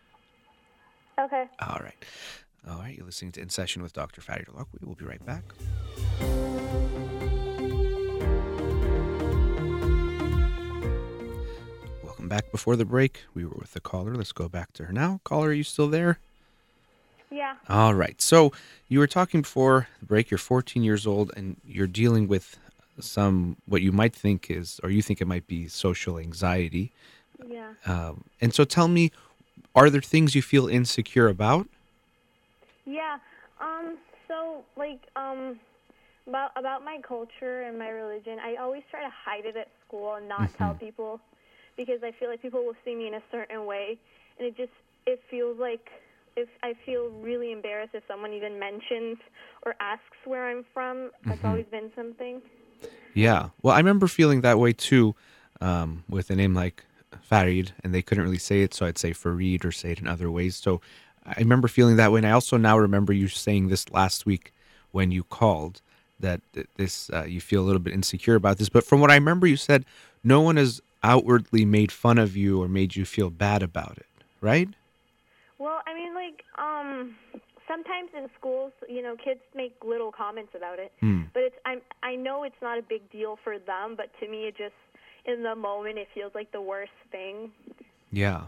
Okay. All right. All right, you're listening to In Session with Dr. Farid Holakouee. We'll be right back. Welcome back. Before the break, we were with the caller. Let's go back to her now. Caller, are you still there? Yeah. All right. So you were talking before the break. You're 14 years old, and you're dealing with some what you might think is, or you think it might be, social anxiety. Yeah. Um, and so, tell me, are there things you feel insecure about? Yeah. Um so like um about about my culture and my religion, I always try to hide it at school and not tell people because I feel like people will see me in a certain way and it just it feels like if I feel really embarrassed if someone even mentions or asks where I'm from. That's always been something. Yeah. Well, I remember feeling that way too, um, with a name like Farid, and they couldn't really say it, so I'd say Farid or say it in other ways. So I remember feeling that way, and I also now remember you saying this last week when you called that this uh, you feel a little bit insecure about this. But from what I remember, you said no one has outwardly made fun of you or made you feel bad about it, right? Well, I mean, like, um, sometimes in schools, you know, kids make little comments about it, Hmm. but it's I'm I know it's not a big deal for them, but to me, it just in the moment it feels like the worst thing. Yeah.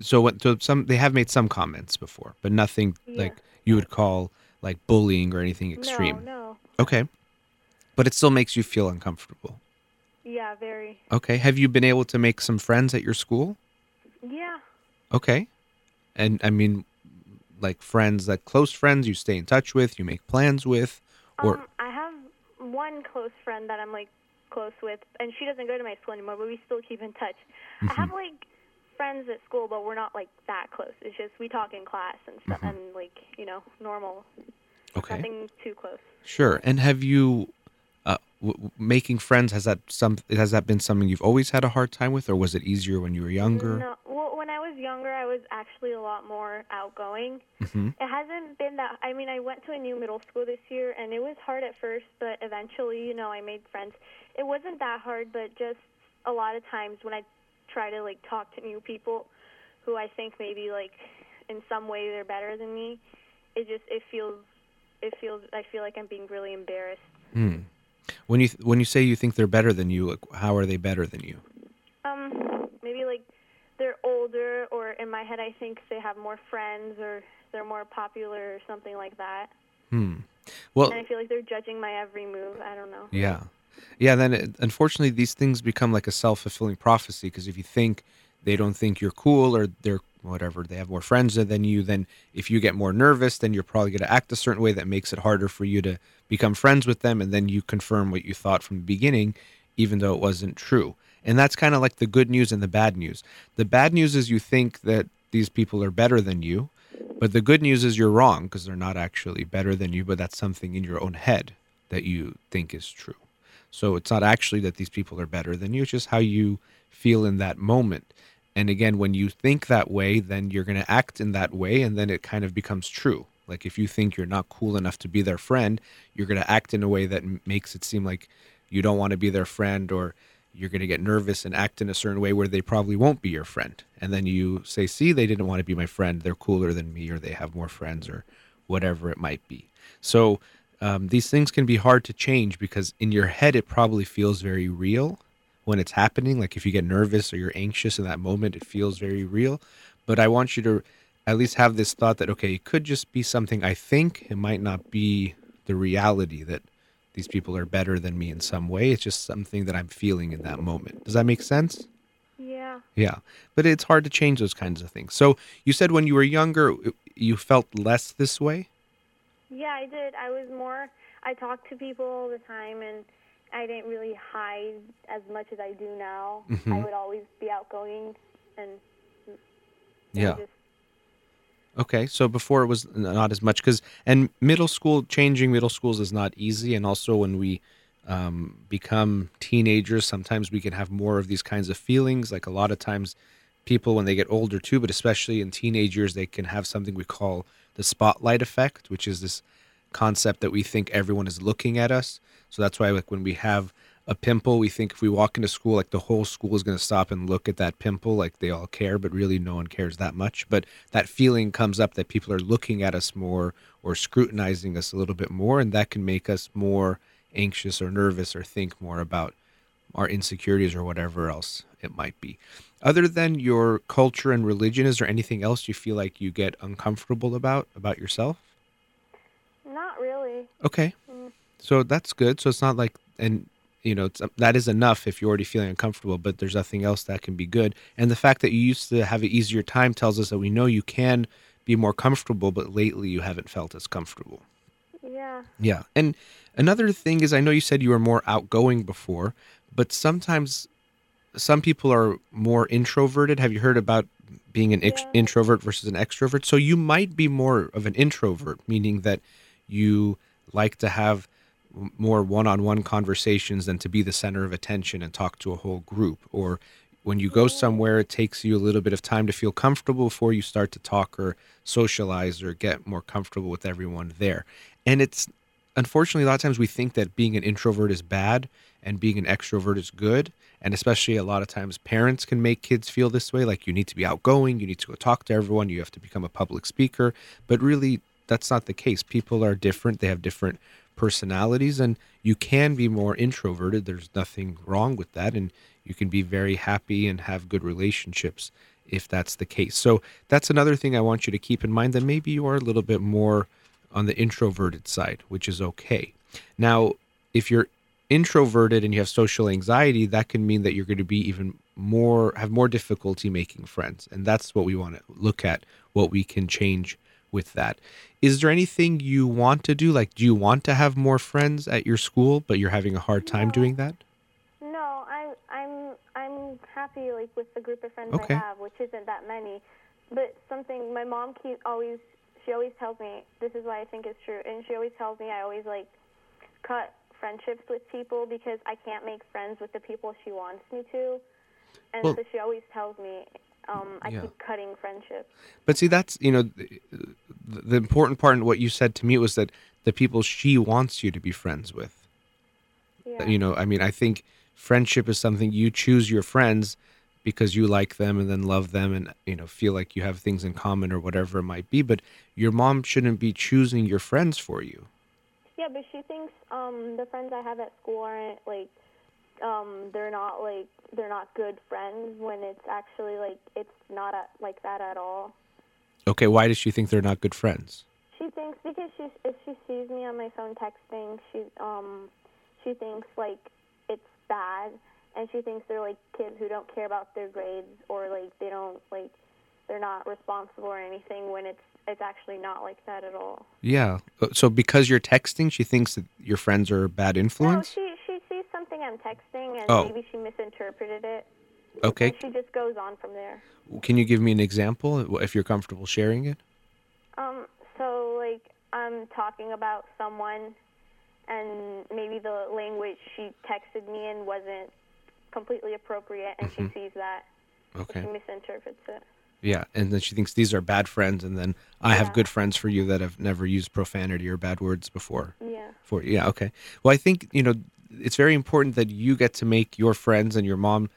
So what? So some they have made some comments before, but nothing Yeah. like you would call like bullying or anything extreme. No, no, Okay. But it still makes you feel uncomfortable. yeah, very. Okay. Have you been able to make some friends at your school? Yeah. Okay. And I mean, like friends, like close friends you stay in touch with, you make plans with, or Um, I have one close friend that I'm like close with, and she doesn't go to my school anymore, but we still keep in touch. I have Mm-hmm. like friends at school, but we're not like that close. It's just we talk in class and stuff, and like you know, normal. Mm-hmm. okay, Nothing too close. sure. And have you, uh, w- making friends has that some has that been something you've always had a hard time with, or was it easier when you were younger? No, well, when I was younger, I was actually a lot more outgoing. hmm It hasn't been that. I mean, I went to a new middle school this year, and it was hard at first, but eventually, you know, I made friends. It wasn't that hard, but just a lot of times when I try to like talk to new people, who I think maybe like in some way they're better than me, it just it feels it feels I feel like I'm being really embarrassed. Hmm. When you th- when you say you think they're better than you, like, how are they better than you? Um, maybe like they're older, or in my head, I think they have more friends, or they're more popular, or something like that. Hmm. Well, and I feel like they're judging my every move. I don't know. Yeah. Yeah, then it, unfortunately these things become like a self-fulfilling prophecy because if you think they don't think you're cool or they're whatever, they have more friends than you, then if you get more nervous, then you're probably going to act a certain way that makes it harder for you to become friends with them and then you confirm what you thought from the beginning even though it wasn't true. And that's kind of like the good news and the bad news. The bad news is you think that these people are better than you, but the good news is you're wrong because they're not actually better than you, but that's something in your own head that you think is true. So it's not actually that these people are better than you, it's just how you feel in that moment. And again, when you think that way, then you're going to act in that way, and then it kind of becomes true. Like if you think you're not cool enough to be their friend, you're going to act in a way that makes it seem like you don't want to be their friend, or you're going to get nervous and act in a certain way where they probably won't be your friend. And then you say, see, they didn't want to be my friend. They're cooler than me, or they have more friends, or whatever it might be. So um, these things can be hard to change because in your head, it probably feels very real when it's happening. Like if you get nervous or you're anxious in that moment, it feels very real. But I want you to at least have this thought that, okay, it could just be something I think. It might not be the reality that these people are better than me in some way. It's just something that I'm feeling in that moment. Does that make sense? Yeah. Yeah. But it's hard to change those kinds of things. So you said when you were younger, you felt less this way? Yeah, I did. I was more. I talked to people all the time, and I didn't really hide as much as I do now. I Mhm. would always be outgoing, and and Yeah. just Okay, so before it was not as much because and middle school changing middle schools is not easy, and also when we um, become teenagers, sometimes we can have more of these kinds of feelings. Like a lot of times, people when they get older too, but especially in teenage years, they can have something we call the spotlight effect, which is this concept that we think everyone is looking at us. So that's why, like when we have a pimple, we think if we walk into school, like the whole school is going to stop and look at that pimple, like they all care, but really no one cares that much. But that feeling comes up that people are looking at us more or scrutinizing us a little bit more, and that can make us more anxious or nervous or think more about our insecurities or whatever else it might be. Other than your culture and religion, is there anything else you feel like you get uncomfortable about about yourself? not really. Okay. Mm. So that's good. So it's not like, and you know, it's, that is enough if you're already feeling uncomfortable, but there's nothing else that can be good. And the fact that you used to have an easier time tells us that we know you can be more comfortable, but lately you haven't felt as comfortable. Yeah. Yeah. And another thing is, I know you said you were more outgoing before, but sometimes some people are more introverted. Have you heard about being an Yeah. introvert versus an extrovert? So you might be more of an introvert, meaning that you like to have more one-on-one conversations than to be the center of attention and talk to a whole group. Or when you go somewhere it takes you a little bit of time to feel comfortable before you start to talk or socialize or get more comfortable with everyone there. And it's unfortunately a lot of times we think that being an introvert is bad and being an extrovert is good. And especially a lot of times parents can make kids feel this way like you need to be outgoing you need to go talk to everyone you have to become a public speaker. But really that's not the case. People are different. They have different personalities and you can be more introverted there's nothing wrong with that and you can be very happy and have good relationships if that's the case so that's another thing i want you to keep in mind that maybe you are a little bit more on the introverted side which is okay now if you're introverted and you have social anxiety, that can mean that you're going to be even more have more difficulty making friends, and that's what we want to look at. What we can change with that. Is there anything you want to do? Like, do you want to have more friends at your school, but you're having a hard time No. doing that? No, I'm I'm I'm happy like with the group of friends Okay. I have, which isn't that many. But something my mom keep always she always tells me this is why I think it's true, and she always tells me I always like cut friendships with people because I can't make friends with the people she wants me to, and Well- so she always tells me um, I Yeah. keep cutting friendships. But see, that's you know, the, the important part in what you said to me was that the people she wants you to be friends with. Yeah. You know, I mean, I think friendship is something you choose your friends because you like them and then love them and you know feel like you have things in common or whatever it might be. But your mom shouldn't be choosing your friends for you. Yeah, but she thinks um the friends I have at school aren't like um they're not like they're not good friends when it's actually like it's not like that at all. Okay, why does she think they're not good friends? She thinks because she if she sees me on my phone texting, she um she thinks like it's bad and she thinks they're like kids who don't care about their grades or like they don't like they're not responsible or anything when it's it's actually not like that at all. Yeah. Uh, So because you're texting, she thinks that your friends are a bad influence. No, she something I'm texting and Oh. maybe she misinterpreted it. Okay. And she just goes on from there. Can you give me an example if you're comfortable sharing it? Um, so like I'm talking about someone, and maybe the language she texted me in wasn't completely appropriate, and she sees that. Mm-hmm. Okay. She misinterprets it. Yeah, and then she thinks these are bad friends, and then I have good friends for you that have never used profanity or bad words before. Yeah. For yeah, okay. Well, I think you know it's very important that you get to make your friends, and your mom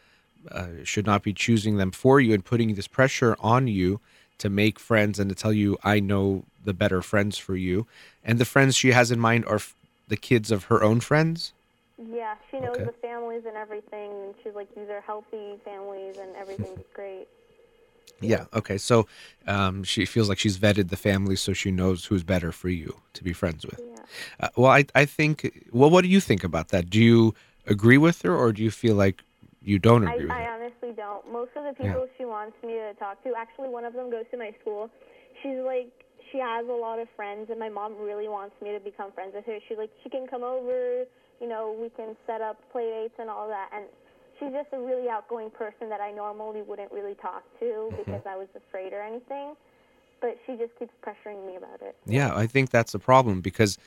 uh, should not be choosing them for you and putting this pressure on you to make friends and to tell you I know the better friends for you, and the friends she has in mind are f- the kids of her own friends. Yeah, she knows Okay. the families and everything, and she's like, these are healthy families, and everything's great. Yeah. Okay. So um, she feels like she's vetted the family, so she knows who's better for you to be friends with. Yeah. Uh, well, I, I think. Well, what do you think about that? Do you agree with her, or do you feel like you don't I, agree with I her? honestly don't. Most of the Yeah. people she wants me to talk to, actually, one of them goes to my school. She's like, she has a lot of friends, and my mom really wants me to become friends with her. She's like, she can come over, you know, we can set up play dates and all that. And she's just a really outgoing person that I normally wouldn't really talk to Mm-hmm. because I was afraid or anything. But she just keeps pressuring me about it. Yeah, I think that's the problem because,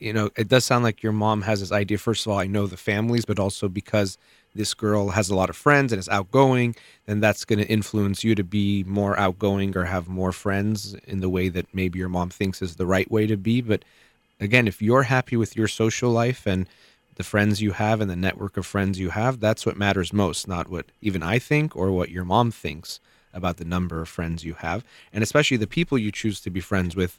you know, it does sound like your mom has this idea. First of all, I know the families, but also because this girl has a lot of friends and is outgoing, then that's going to influence you to be more outgoing or have more friends in the way that maybe your mom thinks is the right way to be. But again, if you're happy with your social life and the friends you have and the network of friends you have, that's what matters most, not what even I think or what your mom thinks about the number of friends you have. And especially the people you choose to be friends with,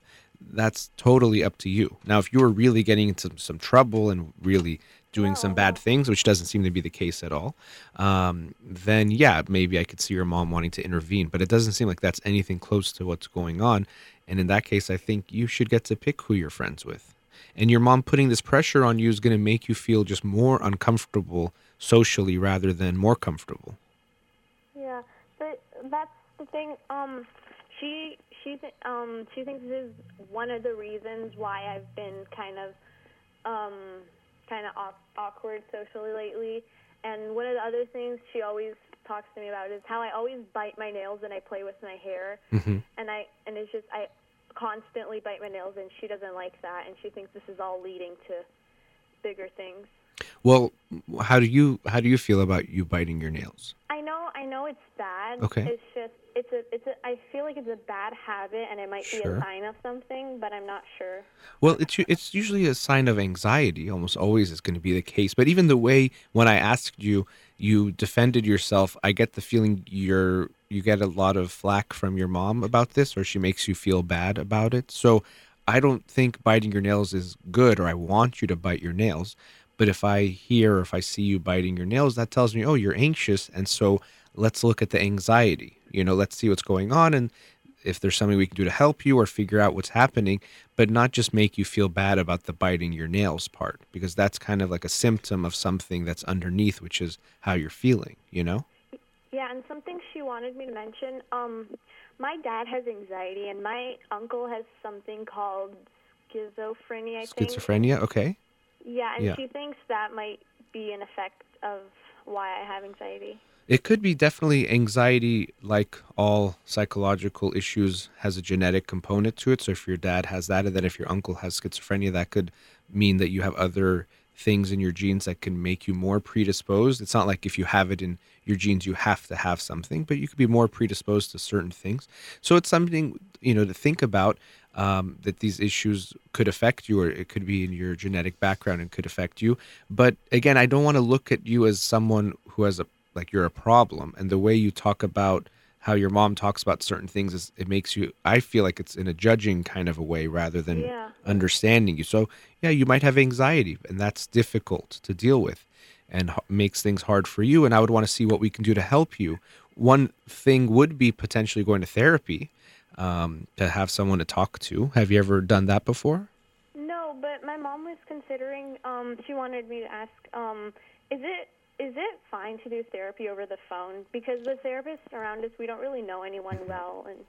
that's totally up to you. Now, if you're really getting into some trouble and really doing some bad things, which doesn't seem to be the case at all, um, then yeah, maybe I could see your mom wanting to intervene. But it doesn't seem like that's anything close to what's going on. And in that case, I think you should get to pick who you're friends with. And your mom putting this pressure on you is going to make you feel just more uncomfortable socially rather than more comfortable. Yeah, but that's the thing. Um, she she th- um she thinks this is one of the reasons why I've been kind of um kind of aw- awkward socially lately. And one of the other things she always talks to me about is how I always bite my nails and I play with my hair. Mhm. And I and it's just I constantly bite my nails and she doesn't like that and she thinks this is all leading to bigger things. Well, how do you how do you feel about you biting your nails? I know, I know it's bad. Okay. It's just, it's a, it's a. I feel like it's a bad habit, and it might be a sign of something, but I'm not sure. Well, it's it's usually a sign of anxiety. Almost always is going to be the case. But even the way when I asked you, you defended yourself. I get the feeling you're you get a lot of flack from your mom about this, or she makes you feel bad about it. So I don't think biting your nails is good, or I want you to bite your nails. But if I hear or if I see you biting your nails, that tells me, oh, you're anxious, and so let's look at the anxiety. You know, let's see what's going on, and if there's something we can do to help you or figure out what's happening, but not just make you feel bad about the biting your nails part, because that's kind of like a symptom of something that's underneath, which is how you're feeling, you know? Yeah, and something she wanted me to mention. Um, my dad has anxiety, and my uncle has something called schizophrenia. I think. Schizophrenia, okay. Yeah, and Yeah. she thinks that might be an effect of why I have anxiety. It could be definitely anxiety, like all psychological issues, has a genetic component to it. So if your dad has that, and then if your uncle has schizophrenia, that could mean that you have other things in your genes that can make you more predisposed. It's not like if you have it in your genes, you have to have something, but you could be more predisposed to certain things. So it's something, you know, to think about um, that these issues could affect you, or it could be in your genetic background and could affect you. But again, I don't want to look at you as someone who has a like you're a problem. And the way you talk about how your mom talks about certain things is it makes you. I feel like it's in a judging kind of a way rather than Yeah. understanding you. So yeah, you might have anxiety, and that's difficult to deal with, and h- makes things hard for you. And I would want to see what we can do to help you. One thing would be potentially going to therapy um, to have someone to talk to. Have you ever done that before? No, but my mom was considering. Um, she wanted me to ask. Um, is it is it fine to do therapy over the phone? Because the therapists around us, we don't really know anyone mm-hmm. well, and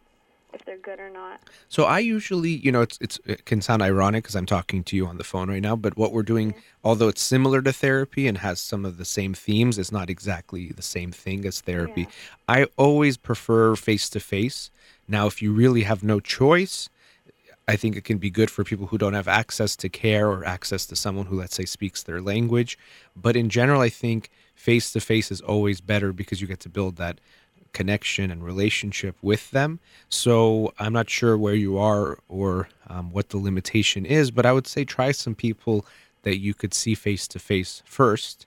if they're good or not. So I usually, you know, it's it's it can sound ironic because I'm talking to you on the phone right now, but what we're doing, although it's similar to therapy and has some of the same themes, it's not exactly the same thing as therapy. I always prefer face to face. Now, if you really have no choice, I think it can be good for people who don't have access to care or access to someone who, let's say, speaks their language. But in general, I think face to face is always better because you get to build that connection and relationship with them. So I'm not sure where you are or um, what the limitation is, but I would say try some people that you could see face to face first.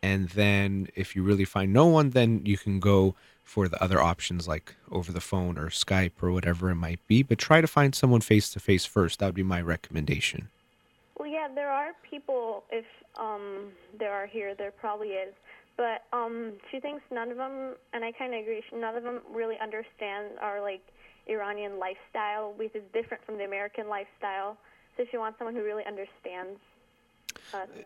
And then if you really find no one, then you can go for the other options like over the phone or Skype or whatever it might be. But try to find someone face to face first. That would be my recommendation. Yeah, there are people. If um, there are here, there probably is. But um, she thinks none of them, and I kind of agree. None of them really understand our like Iranian lifestyle, which is different from the American lifestyle. So she wants someone who really understands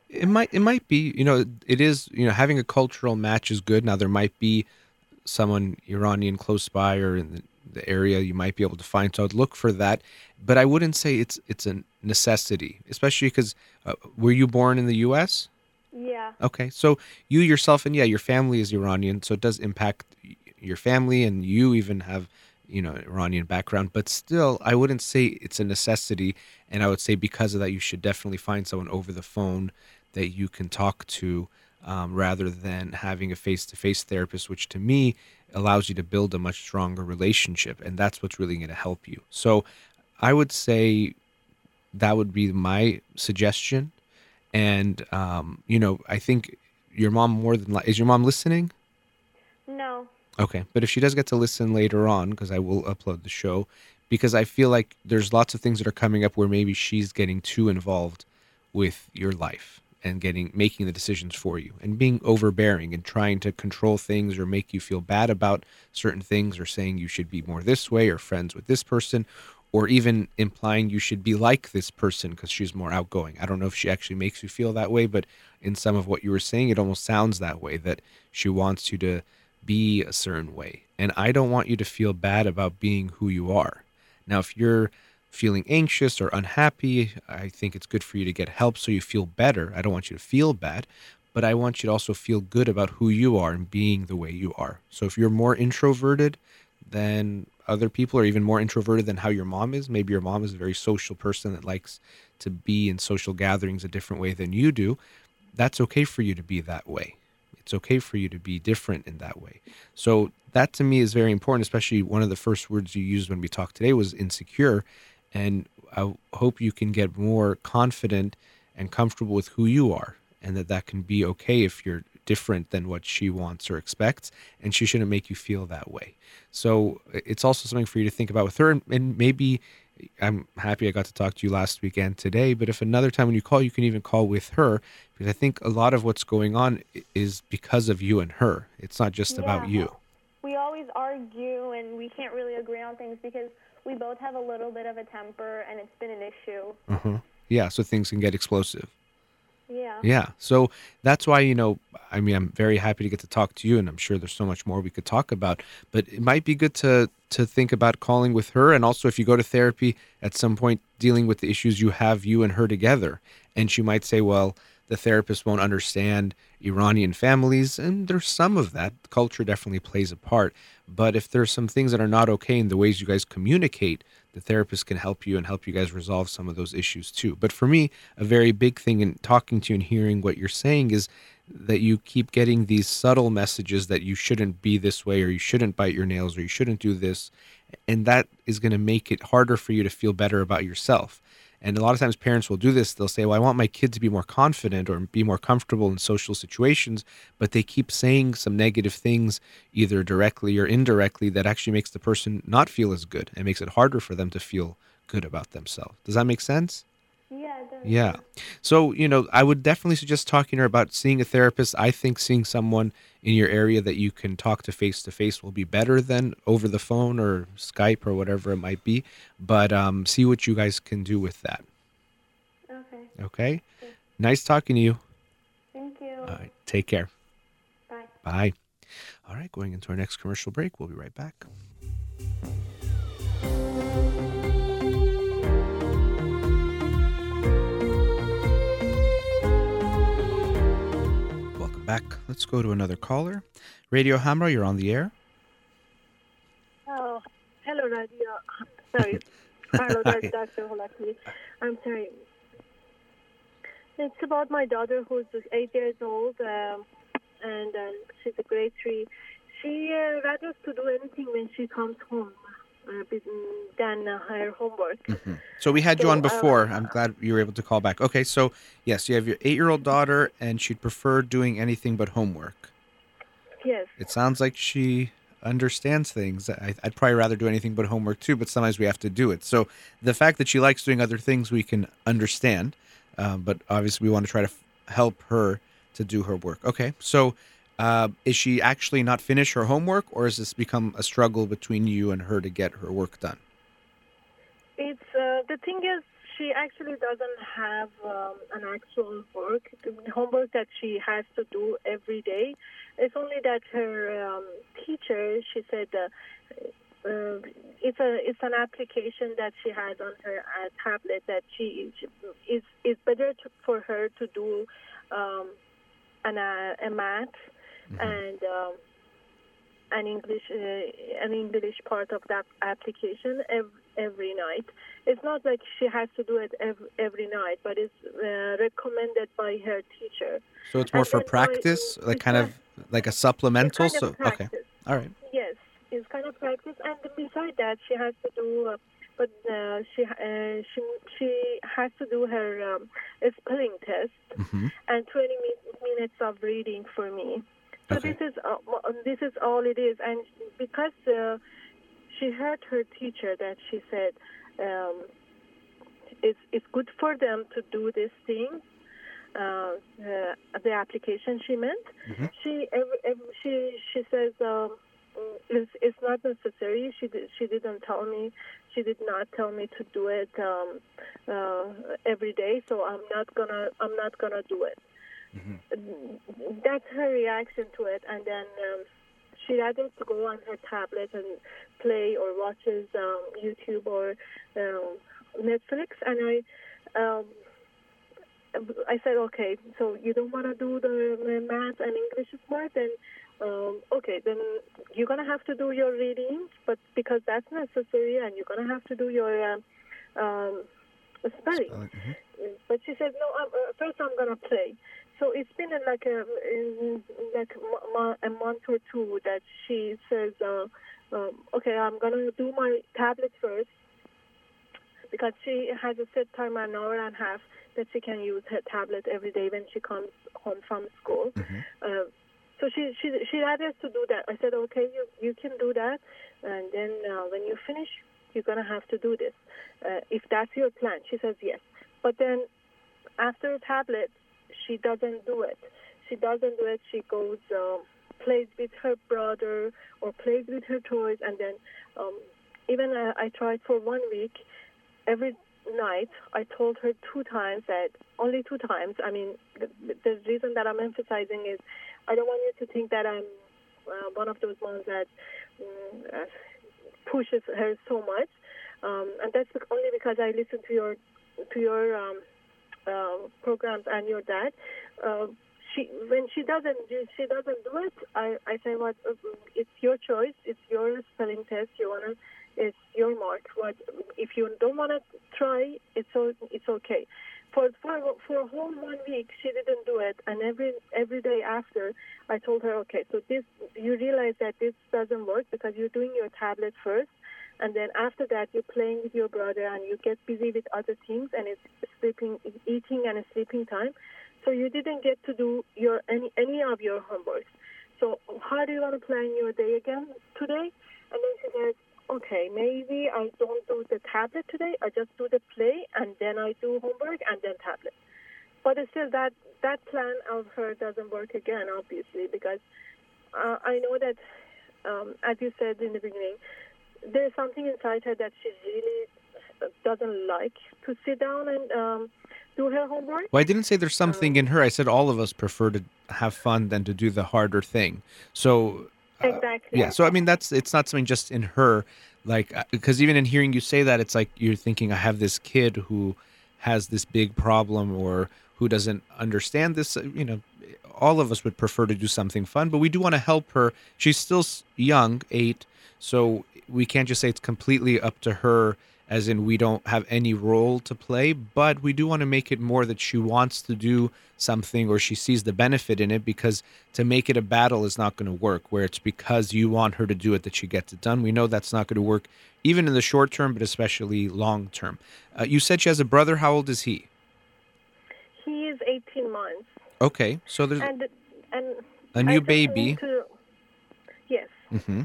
it might it might be you know it is you know having a cultural match is good now there might be someone iranian close by or in the, the area you might be able to find. So i'd look for that. But i wouldn't say it's it's a necessity especially because uh, were you born in the us Yeah. okay. So you yourself and yeah your family is iranian so it does impact your family and you even have you know iranian background. But still i wouldn't say it's a necessity. And i would say because of that you should definitely find someone over the phone that you can talk to um, rather than having a face-to-face therapist which to me allows you to build a much stronger relationship and that's what's really going to help you. So i would say that would be my suggestion and um, you know i think your mom more than li- is your mom listening? No. Okay, but if she does get to listen later on, because I will upload the show, because I feel like there's lots of things that are coming up where maybe she's getting too involved with your life and getting making the decisions for you and being overbearing and trying to control things or make you feel bad about certain things or saying you should be more this way or friends with this person or even implying you should be like this person because she's more outgoing. I don't know if she actually makes you feel that way, but in some of what you were saying, it almost sounds that way that she wants you to be a certain way. And I don't want you to feel bad about being who you are. Now, if you're feeling anxious or unhappy, I think it's good for you to get help so you feel better. I don't want you to feel bad, but I want you to also feel good about who you are and being the way you are. So if you're more introverted than other people or even more introverted than how your mom is, maybe your mom is a very social person that likes to be in social gatherings a different way than you do, that's okay for you to be that way. It's okay for you to be different in that way. So that to me is very important, especially one of the first words you used when we talked today was insecure. And I hope you can get more confident and comfortable with who you are and that that can be okay if you're different than what she wants or expects and she shouldn't make you feel that way. So it's also something for you to think about with her and, and maybe I'm happy I got to talk to you last week and today, but if another time when you call, you can even call with her because I think a lot of what's going on is because of you and her. It's not just about you. We always argue and we can't really agree on things because we both have a little bit of a temper and it's been an issue. Uh-huh. Yeah, so things can get explosive. Yeah. Yeah. So that's why, you know, I mean, I'm very happy to get to talk to you and I'm sure there's so much more we could talk about, but it might be good to to think about calling with her and also if you go to therapy at some point dealing with the issues you have you and her together and she might say, well, the therapist won't understand Iranian families and there's some of that. Culture definitely plays a part, but if there's some things that are not okay in the ways you guys communicate, the therapist can help you and help you guys resolve some of those issues too. But for me, a very big thing in talking to you and hearing what you're saying is that you keep getting these subtle messages that you shouldn't be this way or you shouldn't bite your nails or you shouldn't do this. And that is going to make it harder for you to feel better about yourself. And a lot of times parents will do this. They'll say, Well, I want my kid to be more confident or be more comfortable in social situations. But they keep saying some negative things, either directly or indirectly, that actually makes the person not feel as good and makes it harder for them to feel good about themselves. Does that make sense? Yeah. Yeah. So, you know, I would definitely suggest talking to her about seeing a therapist. I think seeing someone in your area that you can talk to face to face will be better than over the phone or Skype or whatever it might be. But um, see what you guys can do with that. Okay. Okay. Nice talking to you. Thank you. All right. Take care. Bye. Bye. All right. Going into our next commercial break. We'll be right back. Back. Let's go to another caller. Radio Hamrah, you're on the air. Oh, hello, Radio. Sorry. hello. Dr. I'm sorry. It's about my daughter who's eight years old, um, and um, she's a grade three. She uh, rathers to do anything when she comes home uh, than uh, her homework. So we had you on before. uh, I'm glad you were able to call back. Okay, so yes, you have your eight-year-old daughter, and she'd prefer doing anything but homework. Yes. It sounds like she understands things. I, I'd probably rather do anything but homework too, but sometimes we have to do it. So the fact that she likes doing other things, we can understand. Um, but obviously, we want to try to f- help her to do her work. Okay, so uh, is she actually not finish her homework, or has this become a struggle between you and her to get her work done? It's uh, the thing is she actually doesn't have um, an actual work homework that she has to do every day. It's only that her um, teacher she said uh, uh, it's a it's an application that she has on her uh, tablet that she, she is is better to, for her to do um, an uh, a math and um, an English uh, an English part of that application every, every night. It's not like she has to do it every, every night, but it's uh, recommended by her teacher. So it's more And for then I- practice, like kind of like a supplemental. Kind So of okay, all right. Yes, it's kind of practice, and beside that, she has to do. Uh, but uh, she uh, she she has to do her um, spelling test hmm and 20 mi- minutes of reading for me. So Okay. this is uh, this is all it is, and because uh, she heard her teacher that she said um, it's it's good for them to do this thing. Uh, the, the application she meant. Mhm. She every, every, she she says um, mm, it's it's not necessary. She did, she didn't tell me. She did not tell me to do it um, uh, every day. So I'm not gonna I'm not gonna do it. That's her reaction to it, and then um, she rather to go on her tablet and play or watches um, YouTube or um, Netflix, and I. Um, I said, okay, so you don't want to do the math and English part, then um, okay, then you're gonna have to do your reading, but because that's necessary, and you're gonna have to do your um, um, spelling. Mhm. But she said, no, I'm, uh, first I'm gonna play. So it's been like a like mo- mo- a month or two that she says, uh, um, okay, I'm gonna do my tablet first because she has a set time an hour and a half that she can use her tablet every day when she comes home from school. Uh, so she she she rather to do that. I said, okay, you you can do that, and then uh, when you finish, you're gonna have to do this. Uh, if that's your plan, she says yes. But then after tablet, she doesn't do it. She doesn't do it. She goes um, plays with her brother or plays with her toys, and then um, even uh, I tried for one week. Every night, I told her two times that only two times. I mean, the, the reason that I'm emphasizing is I don't want you to think that I'm uh, one of those moms that uh, pushes her so much, um, and that's only because I listen to your to your um, uh, programs and your dad. Uh, she when she doesn't do she doesn't do it, I I say what uh, it's your choice, it's your spelling test. You wanna it's your mark. What if you don't wanna try? It's so it's okay. For for for a whole one week, she didn't do it, and every every day after, I told her, okay, so this you realize that this doesn't work because you're doing your tablet first, and then after that you're playing with your brother and you get busy with other things, and it's sleeping, eating, and sleeping time. So you didn't get to do your any any of your homework. So how do you want to plan your day again today? And then she says, okay, maybe I don't do the tablet today. I just do the play and then I do homework and then tablet. But still, that that plan of her doesn't work again, obviously, because uh, I know that, um, as you said in the beginning, there's something inside her that she really doesn't like to sit down and um, do her homework. Well, I didn't say there's something in her. I said all of us prefer to have fun than to do the harder thing. So uh, Exactly. yeah. So I mean, that's it's not something just in her. Like because even in hearing you say that, it's like you're thinking I have this kid who has this big problem or who doesn't understand this. uh, You know, all of us would prefer to do something fun, but we do want to help her. She's still young, eight, so we can't just say it's completely up to her as in we don't have any role to play but we do want to make it more that she wants to do something or she sees the benefit in it because to make it a battle is not going to work where it's because you want her to do it that she gets it done. We know that's not going to work even in the short term but especially long term. Uh, you said she has a brother. How old is he? He is 18 months, okay so there's and and a new baby. to- yes. hmm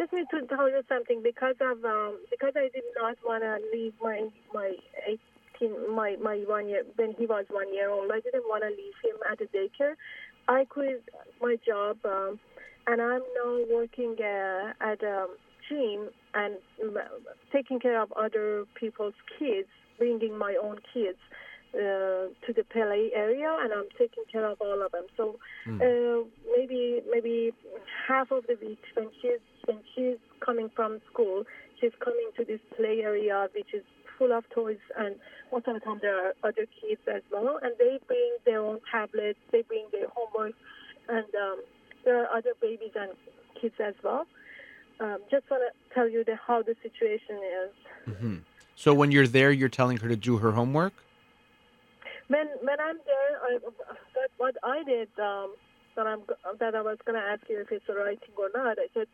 Just need to tell you something because of um, because I did not want to leave my my 18 my my one year when he was one year old. I didn't want to leave him at the daycare. I quit my job um, and I'm now working uh, at a gym and um, taking care of other people's kids, bringing my own kids uh, to the play area, and I'm taking care of all of them. So uh, maybe maybe half of the week when she's when she's coming from school, she's coming to this play area which is full of toys, and most of the time there are other kids as well, and they bring their own tablets, they bring their homework, and um, there are other babies and kids as well. Um, just want to tell you the, how the situation is. hmm so when you're there you're telling her to do her homework When when I'm there, I, that what I did um, that I'm that I was going to ask you if it's the right thing or not. I said,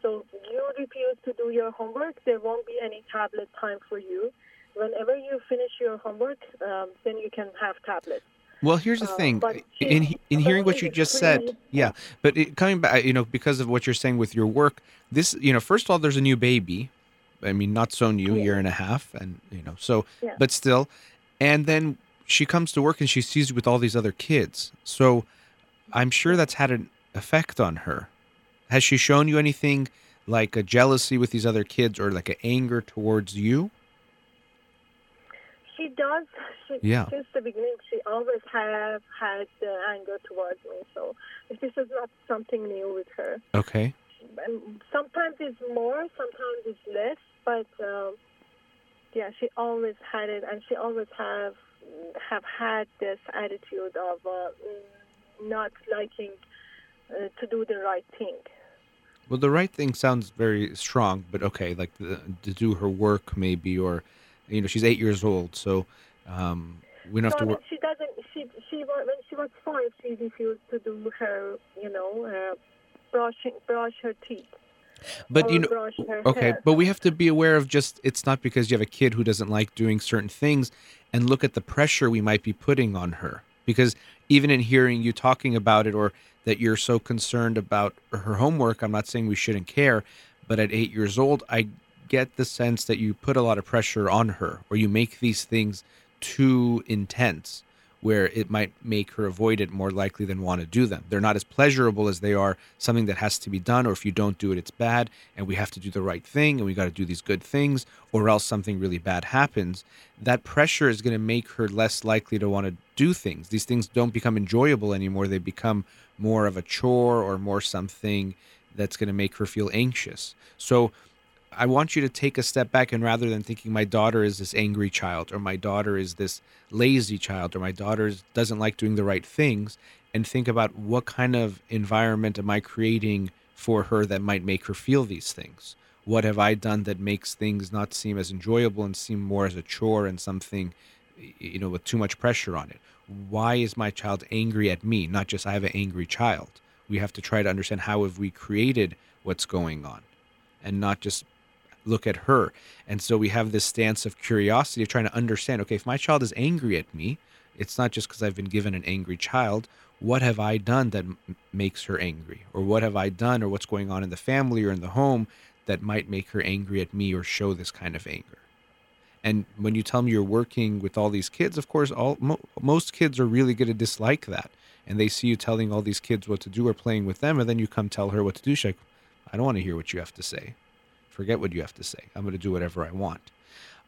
so you refuse to do your homework. There won't be any tablet time for you. Whenever you finish your homework, um, then you can have tablets. Well, here's the Uh, thing. she- In in hearing what you just said, yeah. But it, coming back, you know, because of what you're saying with your work, this, you know, first of all, there's a new baby. I mean, not so new, Yeah. year and a half, and you know, so, Yeah. but still, and then she comes to work and she sees you with all these other kids. So, I'm sure that's had an effect on her. Has she shown you anything like a jealousy with these other kids or like an anger towards you? She does. She, Yeah. Since the beginning, she always have had uh, anger towards me. So this is not something new with her. Okay. and sometimes it's more, sometimes it's less, but um, yeah, she always had it, and she always have have had this attitude of uh, mm, not liking uh, to do the right thing. Well, the right thing sounds very strong, but okay, like the, to do her work maybe, or you know, she's eight years old, so um, we don't have to work. she doesn't. She she when she was five, she refused to do her, you know, uh, brushing brush her teeth. But you oh, know, brush her okay, hair. but we have to be aware of just it's not because you have a kid who doesn't like doing certain things, and look at the pressure we might be putting on her. Because even in hearing you talking about it, or that you're so concerned about her homework, I'm not saying we shouldn't care, but at eight years old, I get the sense that you put a lot of pressure on her, or you make these things too intense, where it might make her avoid it more likely than want to do them. They're not as pleasurable as they are something that has to be done, or if you don't do it, it's bad, and we have to do the right thing, and we got to do these good things, or else something really bad happens. That pressure is going to make her less likely to want to do things. These things don't become enjoyable anymore, they become more of a chore or more something that's going to make her feel anxious. So, I want you to take a step back and rather than thinking my daughter is this angry child or my daughter is this lazy child or my daughter doesn't like doing the right things and think about what kind of environment am I creating for her that might make her feel these things? What have I done that makes things not seem as enjoyable and seem more as a chore and something you know with too much pressure on it? Why is my child angry at me? Not just I have an angry child. We have to try to understand how have we created what's going on and not just look at her. And so we have this stance of curiosity of trying to understand okay, if my child is angry at me, it's not just because I've been given an angry child. What have I done that m- makes her angry? Or what have I done or what's going on in the family or in the home that might make her angry at me or show this kind of anger? And when you tell me you're working with all these kids, of course, all mo- most kids are really going to dislike that. And they see you telling all these kids what to do or playing with them, and then you come tell her what to do. She's like, I don't want to hear what you have to say. Forget what you have to say. I'm going to do whatever I want.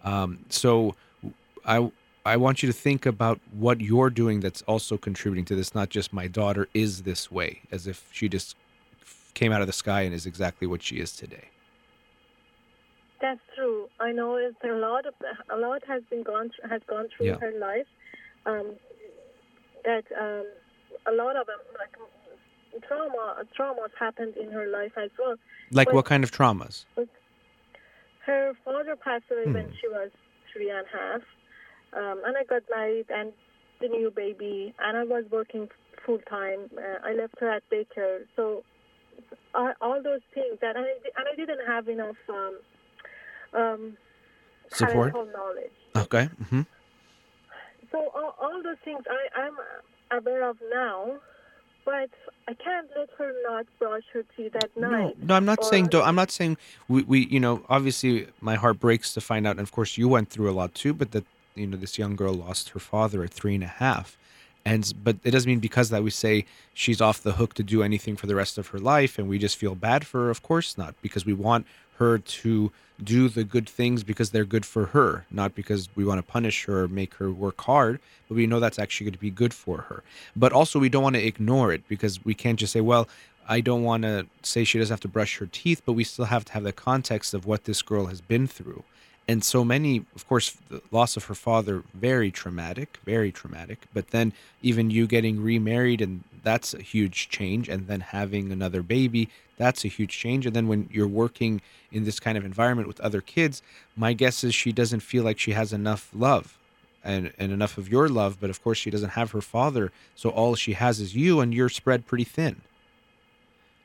Um, so I I want you to think about what you're doing that's also contributing to this. Not just my daughter is this way, as if she just came out of the sky and is exactly what she is today. That's true. I know it's a lot of a lot has been gone has gone through Yeah. her life. Um, that um, a lot of them like trauma traumas happened in her life as well. Like But- what kind of traumas? Her father passed away when Hmm. she was three and a half, um, and I got married and the new baby, and I was working full time. Uh, I left her at daycare, so uh, all those things that I, and I didn't have enough um, um, Support? knowledge. Okay. hmm So all, all those things I, I'm aware of now, but I can't let her not brush her teeth at No, night. no, I'm not or- saying. I'm not saying we, we. You know, obviously, my heart breaks to find out. And of course, you went through a lot too. But that you know, this young girl lost her father at three and a half, and but it doesn't mean because that we say she's off the hook to do anything for the rest of her life, and we just feel bad for her. Of course not, because we want her to do the good things because they're good for her, not because we want to punish her or make her work hard. But we know that's actually going to be good for her. But also, we don't want to ignore it because we can't just say, well. I don't want to say she doesn't have to brush her teeth, but we still have to have the context of what this girl has been through. And so many, of course, the loss of her father, very traumatic, very traumatic. But then even you getting remarried, and that's a huge change. And then having another baby, that's a huge change. And then when you're working in this kind of environment with other kids, my guess is she doesn't feel like she has enough love and, and enough of your love. But of course, she doesn't have her father. So all she has is you, and you're spread pretty thin.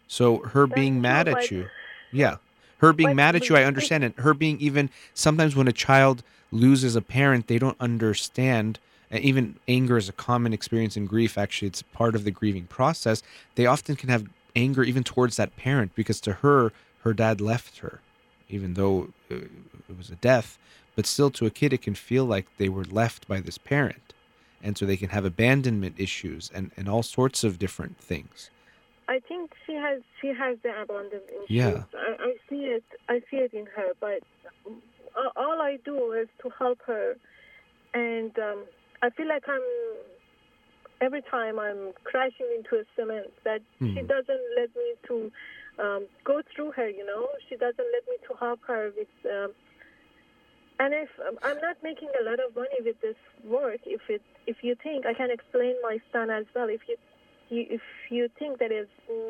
So her being mad at but- you, yeah, her being mad at you, I understand it. Her being even sometimes when a child loses a parent, they don't understand. And even anger is a common experience in grief. Actually, it's part of the grieving process. They often can have anger even towards that parent because to her, her dad left her, even though uh, it was a death. But still, to a kid, it can feel like they were left by this parent. And so they can have abandonment issues and, and all sorts of different things. I think she has she has the abandonment issues. Yeah. I, I see it. I see it in her. But all I do is to help her, and um, I feel like I'm every time I'm crashing into a cement that she Mhm. doesn't let me to um, go through her. You know, she doesn't let me to help her with. Um, and if um, I'm not making a lot of money with this work, if it if you think I can explain my son as well, if you you, if you think that is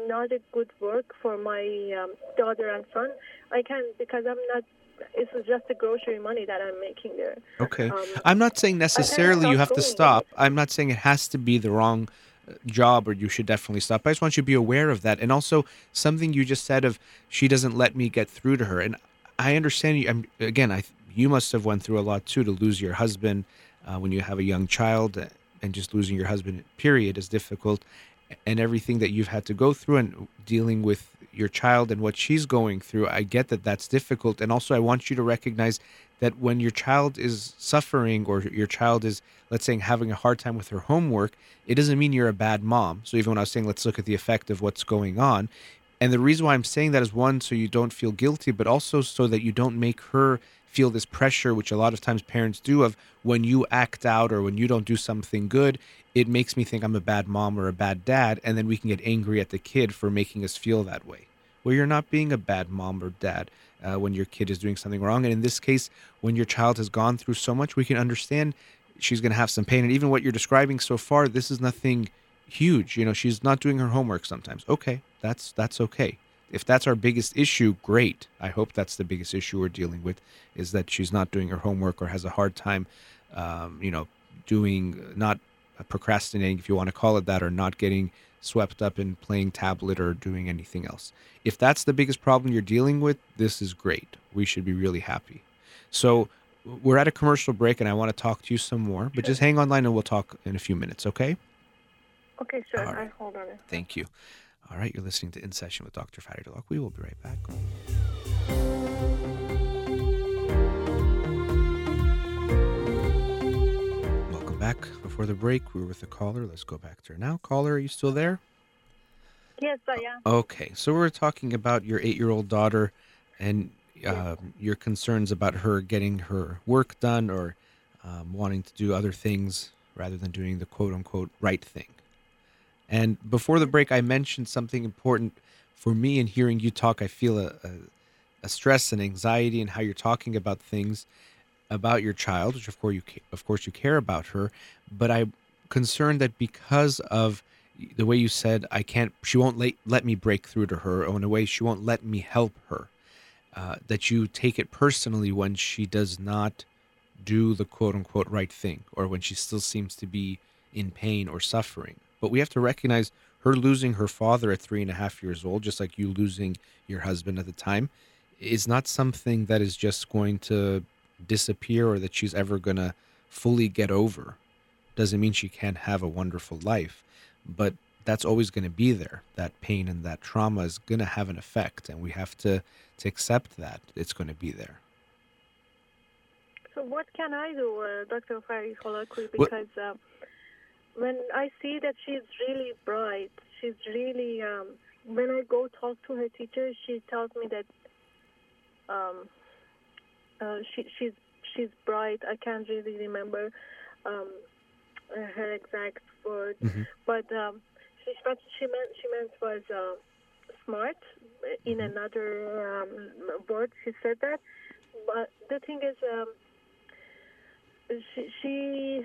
not a good work for my um, daughter and son, I can because I'm not. It's just the grocery money that I'm making there. Okay. Um, I'm not saying necessarily you have to stop. I'm not saying it has to be the wrong uh, job or you should definitely stop. I just want you to be aware of that. And also something you just said of she doesn't let me get through to her. And I understand you. I'm, again, I you must have went through a lot too to lose your husband uh, when you have a young child, uh, and just losing your husband. Period is difficult, and everything that you've had to go through and dealing with your child and what she's going through. I get that that's difficult, and also I want you to recognize that when your child is suffering or your child is let's say having a hard time with her homework it doesn't mean you're a bad mom so even when i was saying let's look at the effect of what's going on and the reason why i'm saying that is one so you don't feel guilty but also so that you don't make her feel this pressure which a lot of times parents do of when you act out or when you don't do something good it makes me think i'm a bad mom or a bad dad and then we can get angry at the kid for making us feel that way well you're not being a bad mom or dad uh, when your kid is doing something wrong. And in this case, when your child has gone through so much, we can understand she's going to have some pain. And even what you're describing so far, this is nothing huge. You know, she's not doing her homework sometimes. Okay, that's that's okay. If that's our biggest issue, great. I hope that's the biggest issue we're dealing with is that she's not doing her homework or has a hard time, um, you know, doing not Uh, procrastinating, if you want to call it that, or not getting swept up in playing tablet or doing anything else. If that's the biggest problem you're dealing with, this is great. We should be really happy. So we're at a commercial break and I want to talk to you some more, but just hang online and we'll talk in a few minutes, okay? Okay, sure. All right. I hold on. Thank you. All right, you're listening to In Session with Dr. Farid Holakouee. We will be right back. Back. Before the break, we were with the caller. Let's go back to her now. Caller, are you still there? Yes, I am. Okay, so we're talking about your eight-year-old daughter and um, your concerns about her getting her work done or um, wanting to do other things rather than doing the quote-unquote right thing. And before the break, I mentioned something important for me in hearing you talk. I feel a, a, a stress and anxiety in how you're talking about things about your child, which of course you of course you care about her. But I'm concerned that because of the way you said, I can't, she won't let, let me break through to her, or in a way, she won't let me help her. Uh, that you take it personally when she does not do the quote unquote right thing, or when she still seems to be in pain or suffering. But we have to recognize her losing her father at three and a half years old, just like you losing your husband at the time, is not something that is just going to disappear or that she's ever going to fully get over. Doesn't mean she can't have a wonderful life, but that's always going to be there. That pain and that trauma is going to have an effect, and we have to to accept that it's going to be there. So what can I do, uh, Dr. Fari Holakouee? Because uh, when I see that she's really bright, she's really. Um, when I go talk to her teacher, she tells me that um, uh, she, she's she's bright. I can't really remember um, her exact word, Mhm. but um, she what she meant she meant was uh, smart. In another um, word, she said that. But the thing is, um, she, she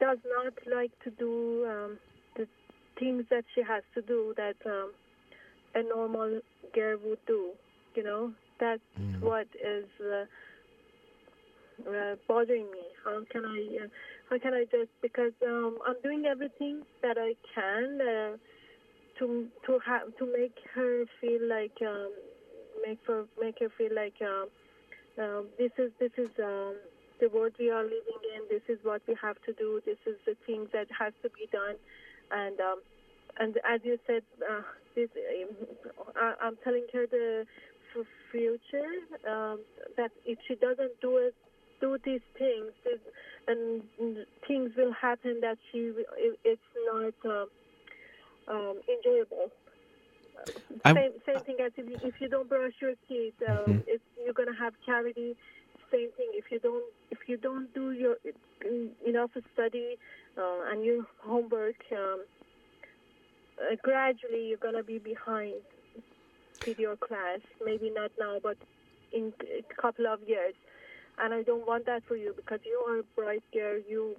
does not like to do um, the things that she has to do that um, a normal girl would do. You know, that's Mhm. what is uh, uh, bothering me. How can I? Uh, how can I just because um, I'm doing everything that I can uh, to to have to make her feel like um, make her make her feel like um, um, this is this is um, the world we are living in. This is what we have to do. This is the things that has to be done, and um, and as you said, uh, this I, I'm telling her the future um, that if she doesn't do it, do these things, this, and things will happen that she it, it's not um, um, enjoyable. Same, same thing as if you, if you don't brush your teeth, um, Mhm. it's, you're gonna have cavity. Same thing if you don't if you don't do your enough study uh, and your homework. Um, uh, gradually, you're gonna be behind with your class. Maybe not now, but in a couple of years. And I don't want that for you because you are a bright girl. You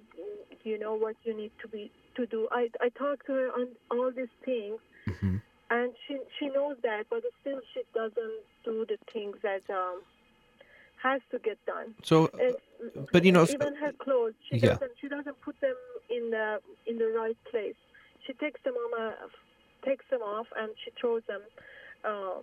you know what you need to be to do. I I talk to her on all these things, Mhm. and she she knows that, but still she doesn't do the things that um has to get done. So, It's, but you know, even her clothes, she Yeah. doesn't she doesn't put them in the in the right place. She takes them on a, takes them off and she throws them um,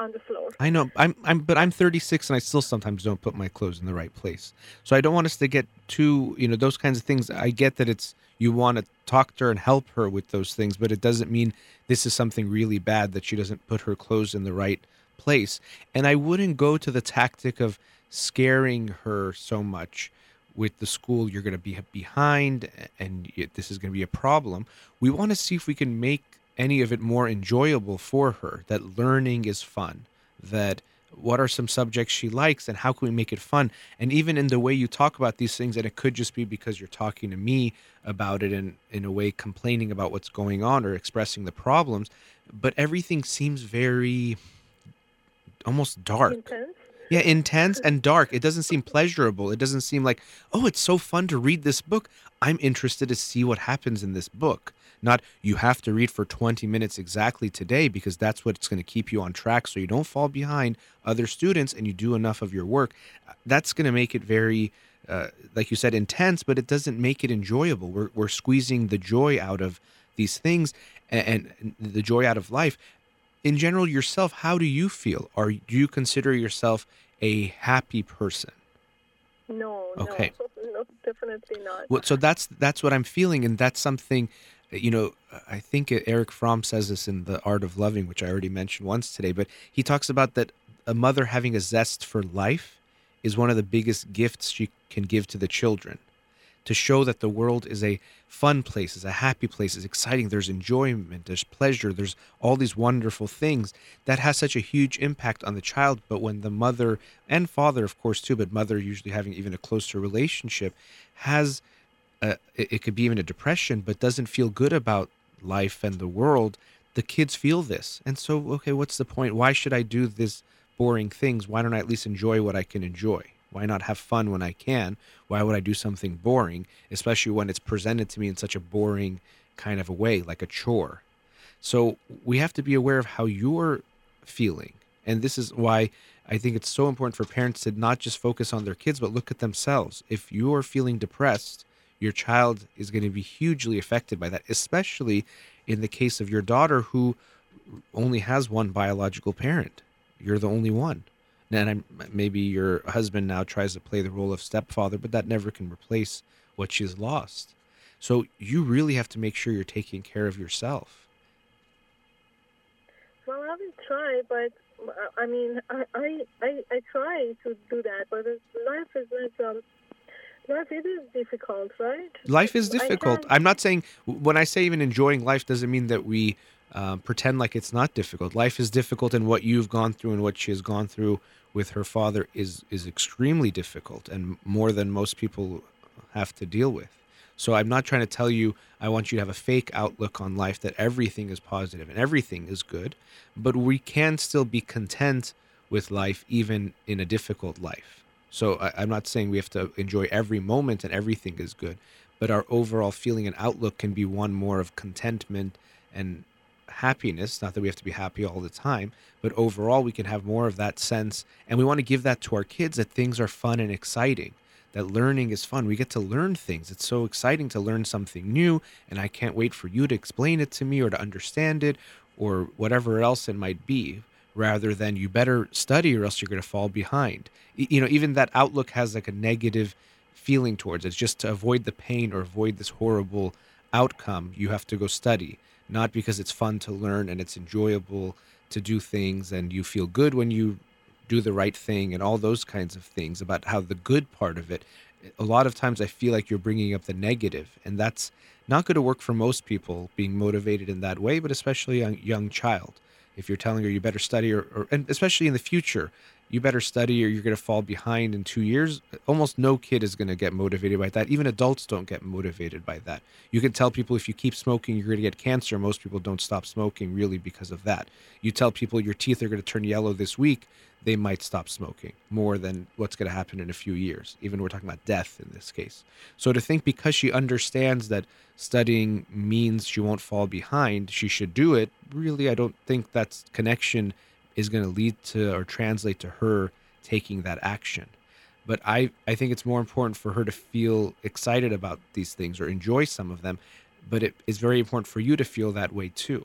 on the floor. I know I'm I'm but I'm 36 and I still sometimes don't put my clothes in the right place. So I don't want us to get too, you know, those kinds of things. I get that it's you want to talk to her and help her with those things, but it doesn't mean this is something really bad that she doesn't put her clothes in the right place. And I wouldn't go to the tactic of scaring her so much with the school you're going to be behind and this is going to be a problem. We want to see if we can make any of it more enjoyable for her, that learning is fun, that what are some subjects she likes and how can we make it fun and even in the way you talk about these things and it could just be because you're talking to me about it and in a way complaining about what's going on or expressing the problems but everything seems very almost dark Intense. yeah, intense and dark. It doesn't seem pleasurable. It doesn't seem like, oh, it's so fun to read this book. I'm interested to see what happens in this book. Not you have to read for 20 minutes exactly today because that's what's going to keep you on track so you don't fall behind other students and you do enough of your work. That's going to make it very, uh, like you said, intense, but it doesn't make it enjoyable. We're, we're squeezing the joy out of these things and, and the joy out of life in general yourself how do you feel are do you consider yourself a happy person No, Okay. no, no, definitely not. well, so that's that's what i'm feeling and that's something you know i think Erich Fromm says this in the art of loving which i already mentioned once today but he talks about that a mother having a zest for life is one of the biggest gifts she can give to the children to show that the world is a fun place, is a happy place, is exciting. There's enjoyment, there's pleasure, there's all these wonderful things that has such a huge impact on the child. But when the mother and father, of course, too, but mother usually having even a closer relationship, has a, it it could be even a depression, but doesn't feel good about life and the world, the kids feel this. And so, okay, what's the point? Why should I do this boring things? Why don't I at least enjoy what I can enjoy? Why not have fun when I can? Why would I do something boring, especially when it's presented to me in such a boring kind of a way, like a chore? So we have to be aware of how you're feeling. And this is why I think it's so important for parents to not just focus on their kids, but look at themselves. If you're feeling depressed, your child is going to be hugely affected by that, especially in the case of your daughter who only has one biological parent. You're the only one. And I'm, maybe your husband now tries to play the role of stepfather, but that never can replace what she's lost. So you really have to make sure you're taking care of yourself. Well, I will try, but uh, I mean, I, I, I, I try to do that, but life is like Um, life it is difficult, right? Life is difficult. I'm not saying when I say even enjoying life doesn't mean that we um, pretend like it's not difficult. Life is difficult, and what you've gone through and what she has gone through with her father is is extremely difficult and more than most people have to deal with. So I'm not trying to tell you I want you to have a fake outlook on life that everything is positive and everything is good, but we can still be content with life even in a difficult life. So I, I'm not saying we have to enjoy every moment and everything is good, but our overall feeling and outlook can be one more of contentment and happiness. Not that we have to be happy all the time, but overall we can have more of that sense. And we want to give that to our kids that things are fun and exciting, that learning is fun. We get to learn things. It's so exciting to learn something new. And I can't wait for you to explain it to me or to understand it or whatever else it might be rather than you better study or else you're going to fall behind. You know, even that outlook has like a negative feeling towards it. It's just to avoid the pain or avoid this horrible outcome, you have to go study, not because it's fun to learn and it's enjoyable to do things and you feel good when you do the right thing and all those kinds of things about how the good part of it. A lot of times I feel like you're bringing up the negative, and that's not going to work for most people being motivated in that way, but especially a young child if you're telling her you better study or, or and especially in the future you better study or you're going to fall behind in two years. Almost no kid is going to get motivated by that. Even adults don't get motivated by that. You can tell people if you keep smoking you're going to get cancer. Most people don't stop smoking really because of that. You tell people your teeth are going to turn yellow this week they might stop smoking more than what's going to happen in a few years. Even we're talking about death in this case. So to think because she understands that studying means she won't fall behind she should do it. Really i don't think that's connection is going to lead to or translate to her taking that action but i i think it's more important for her to feel excited about these things or enjoy some of them but it is very important for you to feel that way too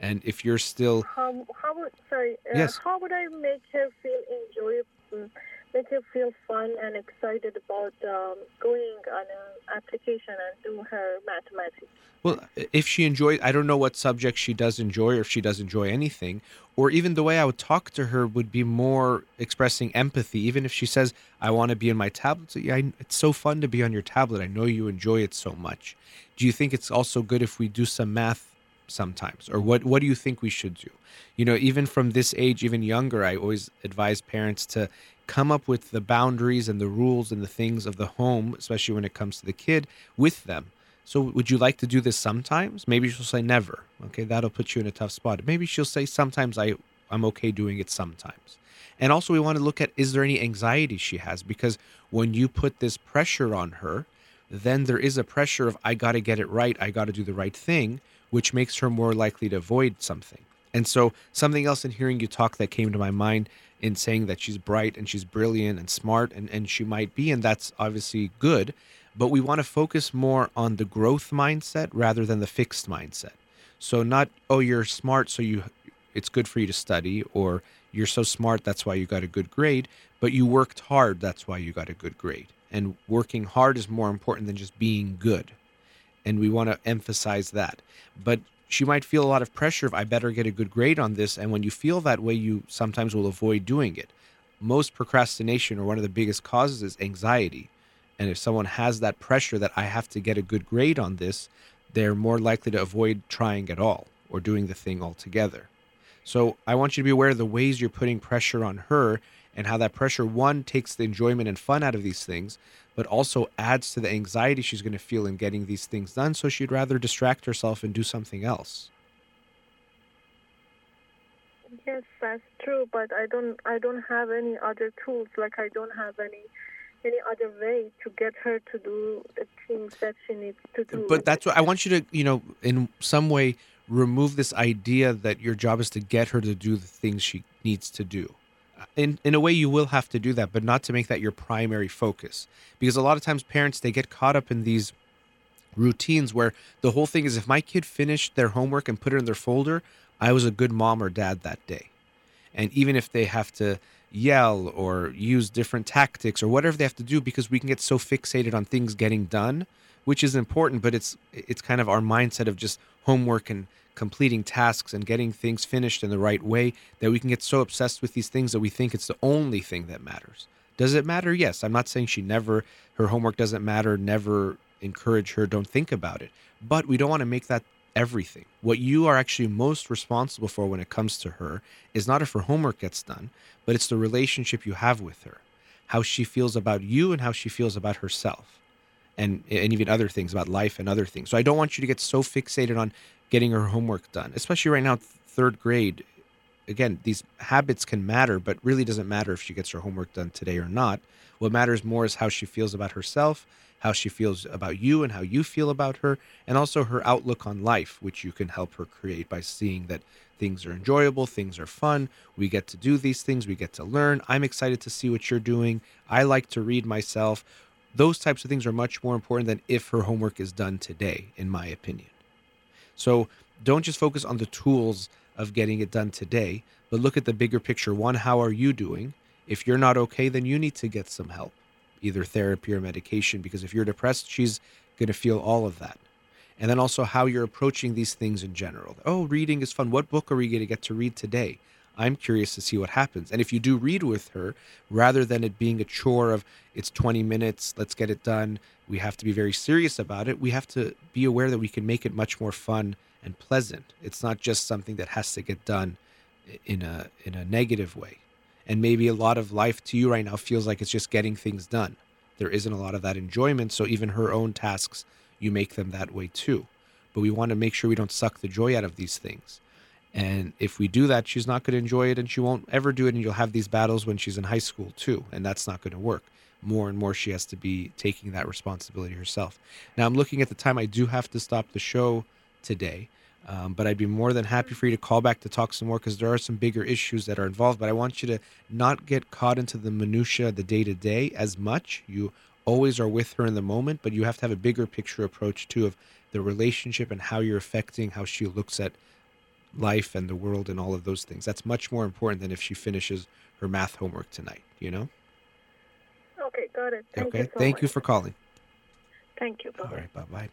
and if you're still How how would sorry? Uh, Yes. How would I make her feel enjoyable? Make her feel fun and excited about um, going on an application and do her mathematics. Well, if she enjoys, I don't know what subject she does enjoy or if she does enjoy anything, or even the way I would talk to her would be more expressing empathy. Even if she says, I want to be in my tablet, so, yeah, it's so fun to be on your tablet. I know you enjoy it so much. Do you think it's also good if we do some math sometimes? Or what, what do you think we should do? You know, even from this age, even younger, I always advise parents to come up with the boundaries and the rules and the things of the home, especially when it comes to the kid, with them. So, would you like to do this sometimes? Maybe she'll say never. Okay, that'll put you in a tough spot. Maybe she'll say sometimes I, I'm okay doing it sometimes. And also, we want to look at is there any anxiety she has? Because when you put this pressure on her, then there is a pressure of I got to get it right, I got to do the right thing, which makes her more likely to avoid something. And so, something else in hearing you talk that came to my mind in saying that she's bright and she's brilliant and smart, and, and she might be, and that's obviously good. But we want to focus more on the growth mindset rather than the fixed mindset. So, not, oh, you're smart, so you it's good for you to study, or you're so smart, that's why you got a good grade, but you worked hard, that's why you got a good grade. And working hard is more important than just being good. And we want to emphasize that. But she might feel a lot of pressure if I better get a good grade on this. And when you feel that way, you sometimes will avoid doing it. Most procrastination, or one of the biggest causes, is anxiety. And if someone has that pressure that I have to get a good grade on this, they're more likely to avoid trying at all or doing the thing altogether. So I want you to be aware of the ways you're putting pressure on her and how that pressure, one, takes the enjoyment and fun out of these things, but also adds to the anxiety she's going to feel in getting these things done. So she'd rather distract herself and do something else. Yes, that's true, but I don't I don't have any other tools. Like I don't have any any other way to get her to do the things that she needs to do. But that's what I want you to, you know, in some way remove this idea that your job is to get her to do the things she needs to do in in a way you will have to do that but not to make that your primary focus. Because a lot of times parents they get caught up in these routines where the whole thing is if my kid finished their homework and put it in their folder i was a good mom or dad that day. And even if they have to yell or use different tactics or whatever they have to do because we can get so fixated on things getting done which is important but it's it's kind of our mindset of just homework and completing tasks and getting things finished in the right way that we can get so obsessed with these things that we think it's the only thing that matters. Does it matter? Yes. I'm not saying she never, her homework doesn't matter, never encourage her, don't think about it. But we don't want to make that everything. What you are actually most responsible for when it comes to her is not if her homework gets done, but it's the relationship you have with her, how she feels about you and how she feels about herself. And, and even other things about life and other things. So I don't want you to get so fixated on getting her homework done, especially right now, third grade. Again, these habits can matter, but really doesn't matter if she gets her homework done today or not. What matters more is how she feels about herself, how she feels about you, and how you feel about her, and also her outlook on life, which you can help her create by seeing that things are enjoyable, things are fun. We get to do these things, we get to learn. I'm excited to see what you're doing. I like to read myself. Those types of things are much more important than if her homework is done today, in my opinion. So don't just focus on the tools of getting it done today, but look at the bigger picture. One, how are you doing? If you're not okay, then you need to get some help, either therapy or medication, because if you're depressed, she's going to feel all of that. And then also how you're approaching these things in general. Oh, reading is fun. What book are we going to get to read today? I'm curious to see what happens. And if you do read with her, rather than it being a chore of it's 20 minutes, let's get it done, we have to be very serious about it. We have to be aware that we can make it much more fun and pleasant. It's not just something that has to get done in a in a negative way. And maybe a lot of life to you right now feels like it's just getting things done. There isn't a lot of that enjoyment, so even her own tasks, you make them that way too. But we want to make sure we don't suck the joy out of these things. And if we do that, she's not going to enjoy it and she won't ever do it. And you'll have these battles when she's in high school too. And that's not going to work. More and more, she has to be taking that responsibility herself. Now, I'm looking at the time. I do have to stop the show today. Um, but I'd be more than happy for you to call back to talk some more because there are some bigger issues that are involved. But I want you to not get caught into the minutia, the day to day, as much. You always are with her in the moment, but you have to have a bigger picture approach too of the relationship and how you're affecting how she looks at life and the world and all of those things. That's much more important than if she finishes her math homework tonight, you know? Okay, got it. Thank okay. you so Thank you for calling. Thank you. All Bye-bye. right. Bye bye.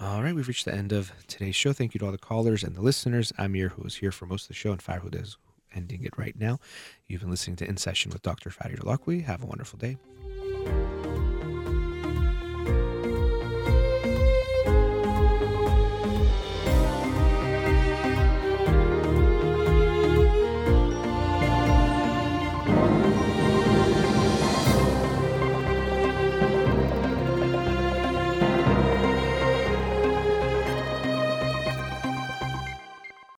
All right. We've reached the end of today's show. Thank you to all the callers and the listeners. Amir, who was here for most of the show, and Farhud is ending it right now. You've been listening to In Session with Dr. Farid Holakouee. Have a wonderful day.